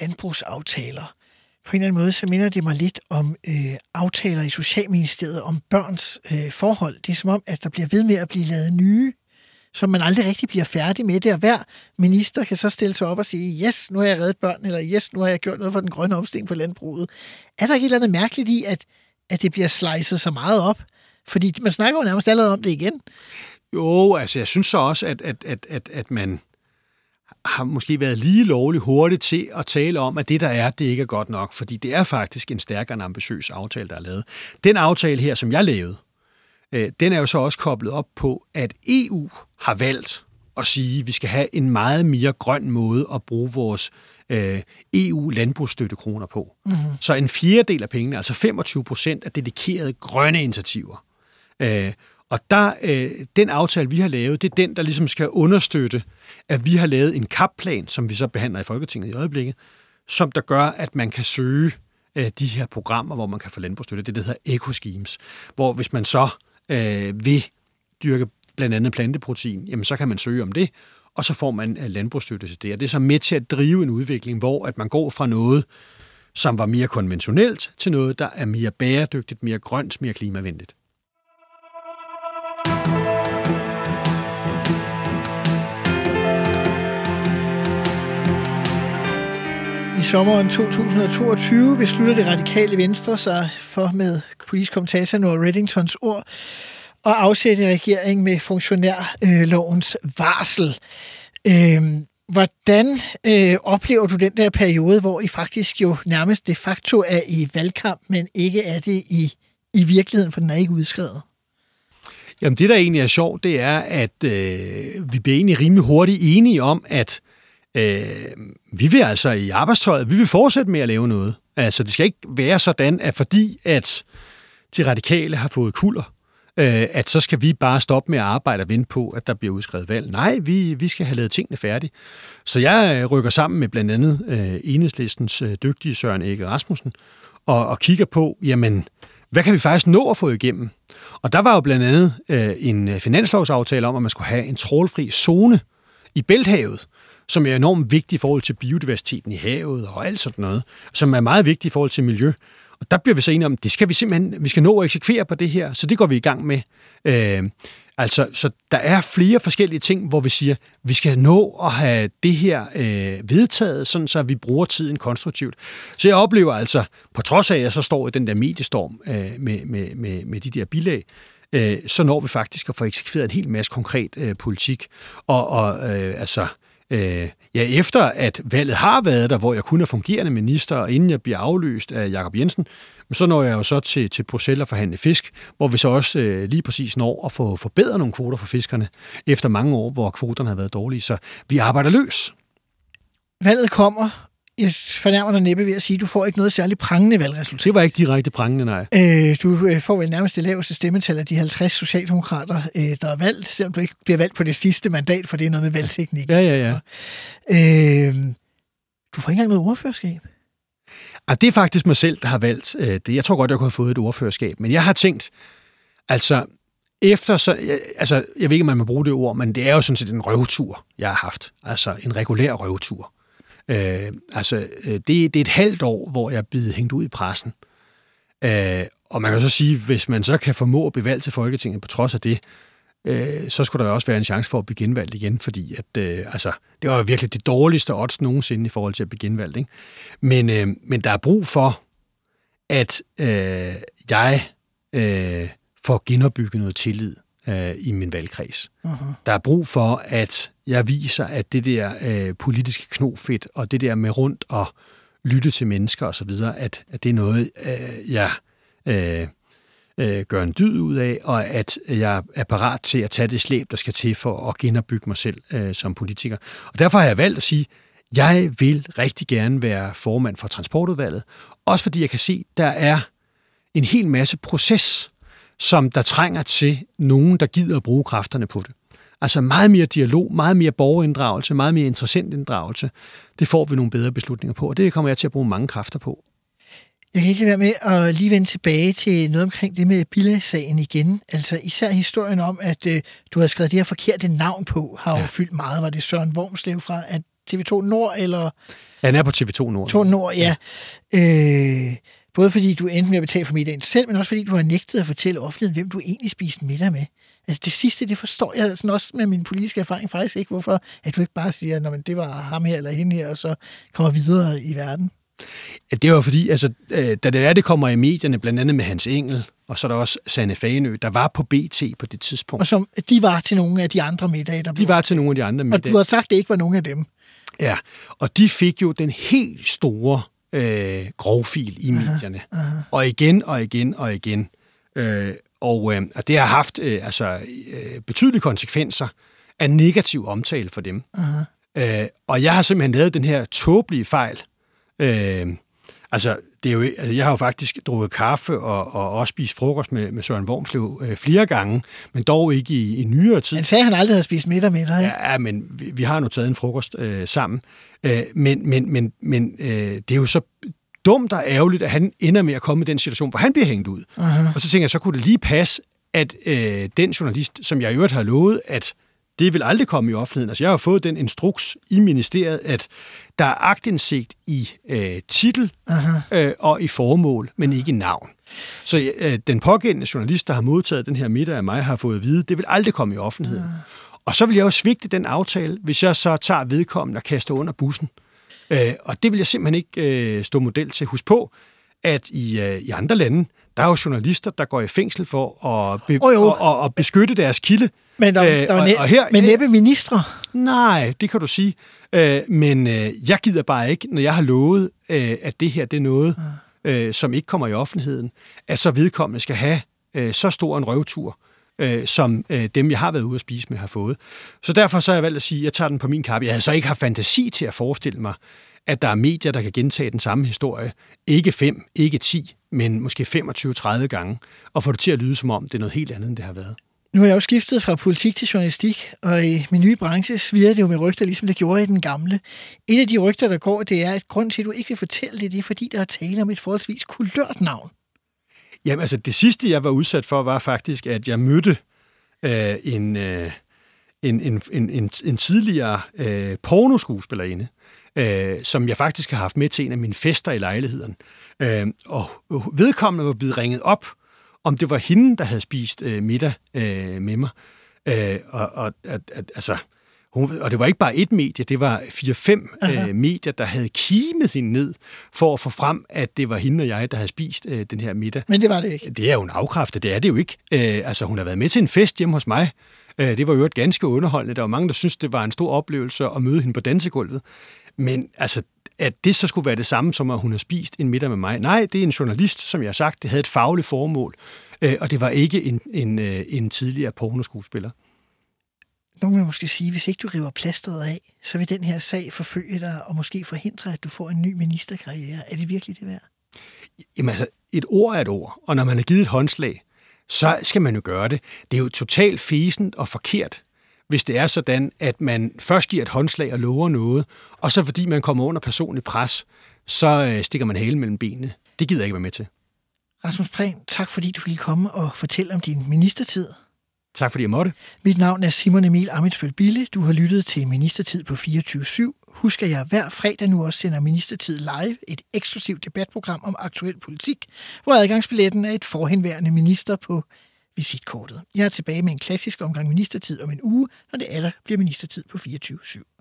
A: landbrugsaftaler, på en eller anden måde, så minder det mig lidt om øh, aftaler i Socialministeriet om børns øh, forhold. Det er som om, at der bliver ved med at blive lavet nye, så man aldrig rigtig bliver færdig med det, og hver minister kan så stille sig op og sige, yes, nu har jeg reddet børn, eller yes, nu har jeg gjort noget for den grønne omstilling på landbruget. Er der ikke et eller andet mærkeligt i, at, at det bliver slicet så meget op? Fordi man snakker jo nærmest allerede om det igen.
B: Jo, altså jeg synes så også, at, at, at, at, at man har måske været lige lovligt hurtigt til at tale om, at det, der er, det ikke er godt nok, fordi det er faktisk en stærkere en ambitiøs aftale, der er lavet. Den aftale her, som jeg lavede, øh, den er jo så også koblet op på, at EU har valgt at sige, at vi skal have en meget mere grøn måde at bruge vores øh, EU-landbrugsstøttekroner på. Mm-hmm. Så en fjerdedel af pengene, altså 25 procent, er dedikerede grønne initiativer. Øh, og der, øh, den aftale, vi har lavet, det er den, der ligesom skal understøtte, at vi har lavet en kapplan, som vi så behandler i Folketinget i øjeblikket, som der gør, at man kan søge øh, de her programmer, hvor man kan få landbrugsstøtte. Det, det hedder eco-schemes, hvor hvis man så øh, vil dyrke blandt andet planteprotein, jamen så kan man søge om det, og så får man øh, landbrugsstøtte til det. Og det er så med til at drive en udvikling, hvor at man går fra noget, som var mere konventionelt, til noget, der er mere bæredygtigt, mere grønt, mere klimavenligt.
A: I sommeren 2022 beslutter det radikale venstre sig for med politisk kommentator Noah Reddingtons ord at afsætte regeringen med funktionærlovens varsel. Øhm, hvordan øh, oplever du den der periode, hvor I faktisk jo nærmest de facto er i valgkamp, men ikke er det i, i virkeligheden, for den er ikke udskrevet?
B: Jamen det, der egentlig er sjovt, det er, at øh, vi bliver egentlig rimelig hurtigt enige om, at øh, vi vil altså i arbejdstøjet, vi vil fortsætte med at lave noget. Altså det skal ikke være sådan, at fordi at de radikale har fået kulder, øh, at så skal vi bare stoppe med at arbejde og vente på, at der bliver udskrevet valg. Nej, vi, vi skal have lavet tingene færdige. Så jeg øh, rykker sammen med blandt andet øh, enhedslistens øh, dygtige Søren Ege Rasmussen og, og kigger på, jamen, hvad kan vi faktisk nå at få igennem? Og der var jo blandt andet øh, en øh, finanslovsaftale om, at man skulle have en trålfri zone i Bælthavet, som er enormt vigtig i forhold til biodiversiteten i havet og alt sådan noget, som er meget vigtig i forhold til miljø. Og der bliver vi så enige om, det skal vi simpelthen, vi skal nå at eksekvere på det her, så det går vi i gang med. Øh, altså, så der er flere forskellige ting, hvor vi siger, vi skal nå at have det her øh, vedtaget, sådan så vi bruger tiden konstruktivt. Så jeg oplever altså, på trods af, at jeg så står i den der mediestorm øh, med, med, med, med de der bilag, øh, så når vi faktisk at få eksekveret en hel masse konkret øh, politik. Og, og øh, altså, øh, ja, efter at valget har været der, hvor jeg kun er fungerende minister, og inden jeg bliver afløst af Jakob Jensen, så når jeg jo så til, til Bruxelles og forhandle fisk, hvor vi så også øh, lige præcis når at få forbedret nogle kvoter for fiskerne, efter mange år, hvor kvoterne har været dårlige. Så vi arbejder løs.
A: Valget kommer. Jeg fornærmer dig næppe ved at sige, at du får ikke noget særligt prangende valgresultat.
B: Det var ikke direkte prangende, nej.
A: Øh, du øh, får vel nærmest det laveste stemmetal af de 50 socialdemokrater, øh, der er valgt, selvom du ikke bliver valgt på det sidste mandat, for det er noget med valgteknik.
B: Ja, ja, ja.
A: Øh, du får ikke engang noget ordførerskab.
B: Og det er faktisk mig selv, der har valgt øh, det. Jeg tror godt, jeg kunne have fået et ordførerskab, men jeg har tænkt, altså, efter så, altså, jeg ved ikke, om man må bruge det ord, men det er jo sådan set en røvtur, jeg har haft. Altså en regulær røvtur. Øh, altså, øh, det, det er et halvt år, hvor jeg er blevet hængt ud i pressen. Øh, og man kan så sige, hvis man så kan formå at blive valgt til Folketinget på trods af det, øh, så skulle der også være en chance for at blive genvalgt igen, fordi at, øh, altså, det var virkelig det dårligste odds nogensinde i forhold til at blive genvalgt. Ikke? Men, øh, men der er brug for, at øh, jeg øh, får genopbygget noget tillid øh, i min valgkreds. Uh-huh. Der er brug for, at jeg viser, at det der øh, politiske knofedt og det der med rundt og lytte til mennesker osv., at, at det er noget, øh, jeg øh, øh, gør en dyd ud af, og at jeg er parat til at tage det slæb, der skal til for at genopbygge mig selv øh, som politiker. Og derfor har jeg valgt at sige, jeg vil rigtig gerne være formand for transportudvalget, også fordi jeg kan se, der er en hel masse proces, som der trænger til nogen, der gider at bruge kræfterne på det. Altså meget mere dialog, meget mere borgerinddragelse, meget mere interessant inddragelse. Det får vi nogle bedre beslutninger på, og det kommer jeg til at bruge mange kræfter på.
A: Jeg kan ikke lade være med at lige vende tilbage til noget omkring det med bilagssagen igen. Altså især historien om, at øh, du har skrevet det her forkerte navn på, har jo ja. fyldt meget. Var det Søren Wormslev fra at TV2 Nord, eller?
B: Ja, han er på TV2 Nord.
A: TV2 Nord, ja. ja. Øh, både fordi du endte med at betale for middagen selv, men også fordi du har nægtet at fortælle offentligheden, hvem du egentlig spiste middag med. Altså det sidste, det forstår jeg sådan også med min politiske erfaring faktisk ikke, hvorfor at du ikke bare siger, at det var ham her eller hende her, og så kommer videre i verden.
B: Det var fordi, altså, øh, da det er, det kommer i medierne, blandt andet med Hans Engel, og så er der også Sanne Fagenø, der var på BT på det tidspunkt.
A: Og som, de var til nogle af de andre middage, der
B: De var til nogle af de andre middage.
A: Og du har sagt, at det ikke var nogen af dem.
B: Ja, og de fik jo den helt store øh, grovfil i aha, medierne. Aha. Og igen og igen og igen. Øh, og, øh, og det har haft øh, altså, øh, betydelige konsekvenser af negativ omtale for dem. Aha. Øh, og jeg har simpelthen lavet den her tåbelige fejl, Øh, altså, det er jo, altså, jeg har jo faktisk drukket kaffe og, og også spist frokost med, med Søren Wormslev øh, flere gange, men dog ikke i, i nyere tid.
A: Han sagde, at han aldrig havde spist middag med dig.
B: Ja, men vi, vi har nu taget en frokost øh, sammen. Øh, men men, men, men øh, det er jo så dumt og ærgerligt, at han ender med at komme i den situation, hvor han bliver hængt ud. Uh-huh. Og så tænker jeg, så kunne det lige passe, at øh, den journalist, som jeg i øvrigt har lovet, at det vil aldrig komme i offentligheden. Altså, jeg har fået den instruks i ministeriet, at der er agtindsigt i øh, titel øh, og i formål, men ikke i navn. Så øh, den pågældende journalist, der har modtaget den her middag af mig, har fået at vide, det vil aldrig komme i offentligheden. Uh. Og så vil jeg jo svigte den aftale, hvis jeg så tager vedkommende og kaster under bussen. Øh, og det vil jeg simpelthen ikke øh, stå model til. Husk på, at i, øh, i andre lande, der er jo journalister, der går i fængsel for at, be, oh, og, og, og beskytte deres kilde.
A: Men der, øh, der næ- og her, men næppe ministre?
B: Nej, det kan du sige. Øh, men øh, jeg gider bare ikke, når jeg har lovet, øh, at det her det er noget, øh, som ikke kommer i offentligheden, at så vedkommende skal have øh, så stor en røvtur, øh, som øh, dem, jeg har været ude at spise med, har fået. Så derfor så har jeg valgt at sige, at jeg tager den på min kappe. Jeg havde så ikke haft fantasi til at forestille mig, at der er medier, der kan gentage den samme historie. Ikke fem, ikke ti, men måske 25-30 gange, og få det til at lyde som om, det er noget helt andet, end det har været.
A: Nu har jeg jo skiftet fra politik til journalistik, og i min nye branche svirrer det jo med rygter, ligesom det gjorde i den gamle. Et af de rygter, der går, det er, at grund til, at du ikke vil fortælle det, det er, fordi der er tale om et forholdsvis kulørt navn.
B: Jamen altså, det sidste, jeg var udsat for, var faktisk, at jeg mødte øh, en, øh, en, en, en, en, en tidligere øh, pornoskuespillerinde, øh, som jeg faktisk har haft med til en af mine fester i lejligheden. Øh, og vedkommende var blevet ringet op, om det var hende, der havde spist øh, middag øh, med mig. Øh, og, og at, at, altså, hun, og det var ikke bare et medie, det var fire-fem øh, medier, der havde kimet hende ned for at få frem, at det var hende og jeg, der havde spist øh, den her middag.
A: Men det var det ikke.
B: Det er jo en afkræfte, det er det jo ikke. Øh, altså, hun har været med til en fest hjemme hos mig. Øh, det var jo et ganske underholdende. Der var mange, der synes det var en stor oplevelse at møde hende på dansegulvet. Men altså, at det så skulle være det samme, som at hun har spist en middag med mig. Nej, det er en journalist, som jeg har sagt, det havde et fagligt formål, øh, og det var ikke en, en, øh, en tidligere pornoskuespiller.
A: Nogle vil måske sige, hvis ikke du river plasteret af, så vil den her sag forfølge dig og måske forhindre, at du får en ny ministerkarriere. Er det virkelig det værd?
B: Jamen altså, et ord er et ord, og når man har givet et håndslag, så skal man jo gøre det. Det er jo totalt fæsent og forkert, hvis det er sådan, at man først giver et håndslag og lover noget, og så fordi man kommer under personlig pres, så øh, stikker man halen mellem benene. Det gider jeg ikke være med til.
A: Rasmus Prehn, tak fordi du ville komme og fortælle om din ministertid.
B: Tak fordi jeg måtte.
A: Mit navn er Simon Emil Amitsbøl Bille. Du har lyttet til Ministertid på 24 Husk, at jeg hver fredag nu også sender Ministertid live, et eksklusivt debatprogram om aktuel politik, hvor adgangsbilletten er et forhenværende minister på visitkortet. Jeg er tilbage med en klassisk omgang ministertid om en uge, når det er der bliver ministertid på 24 /7.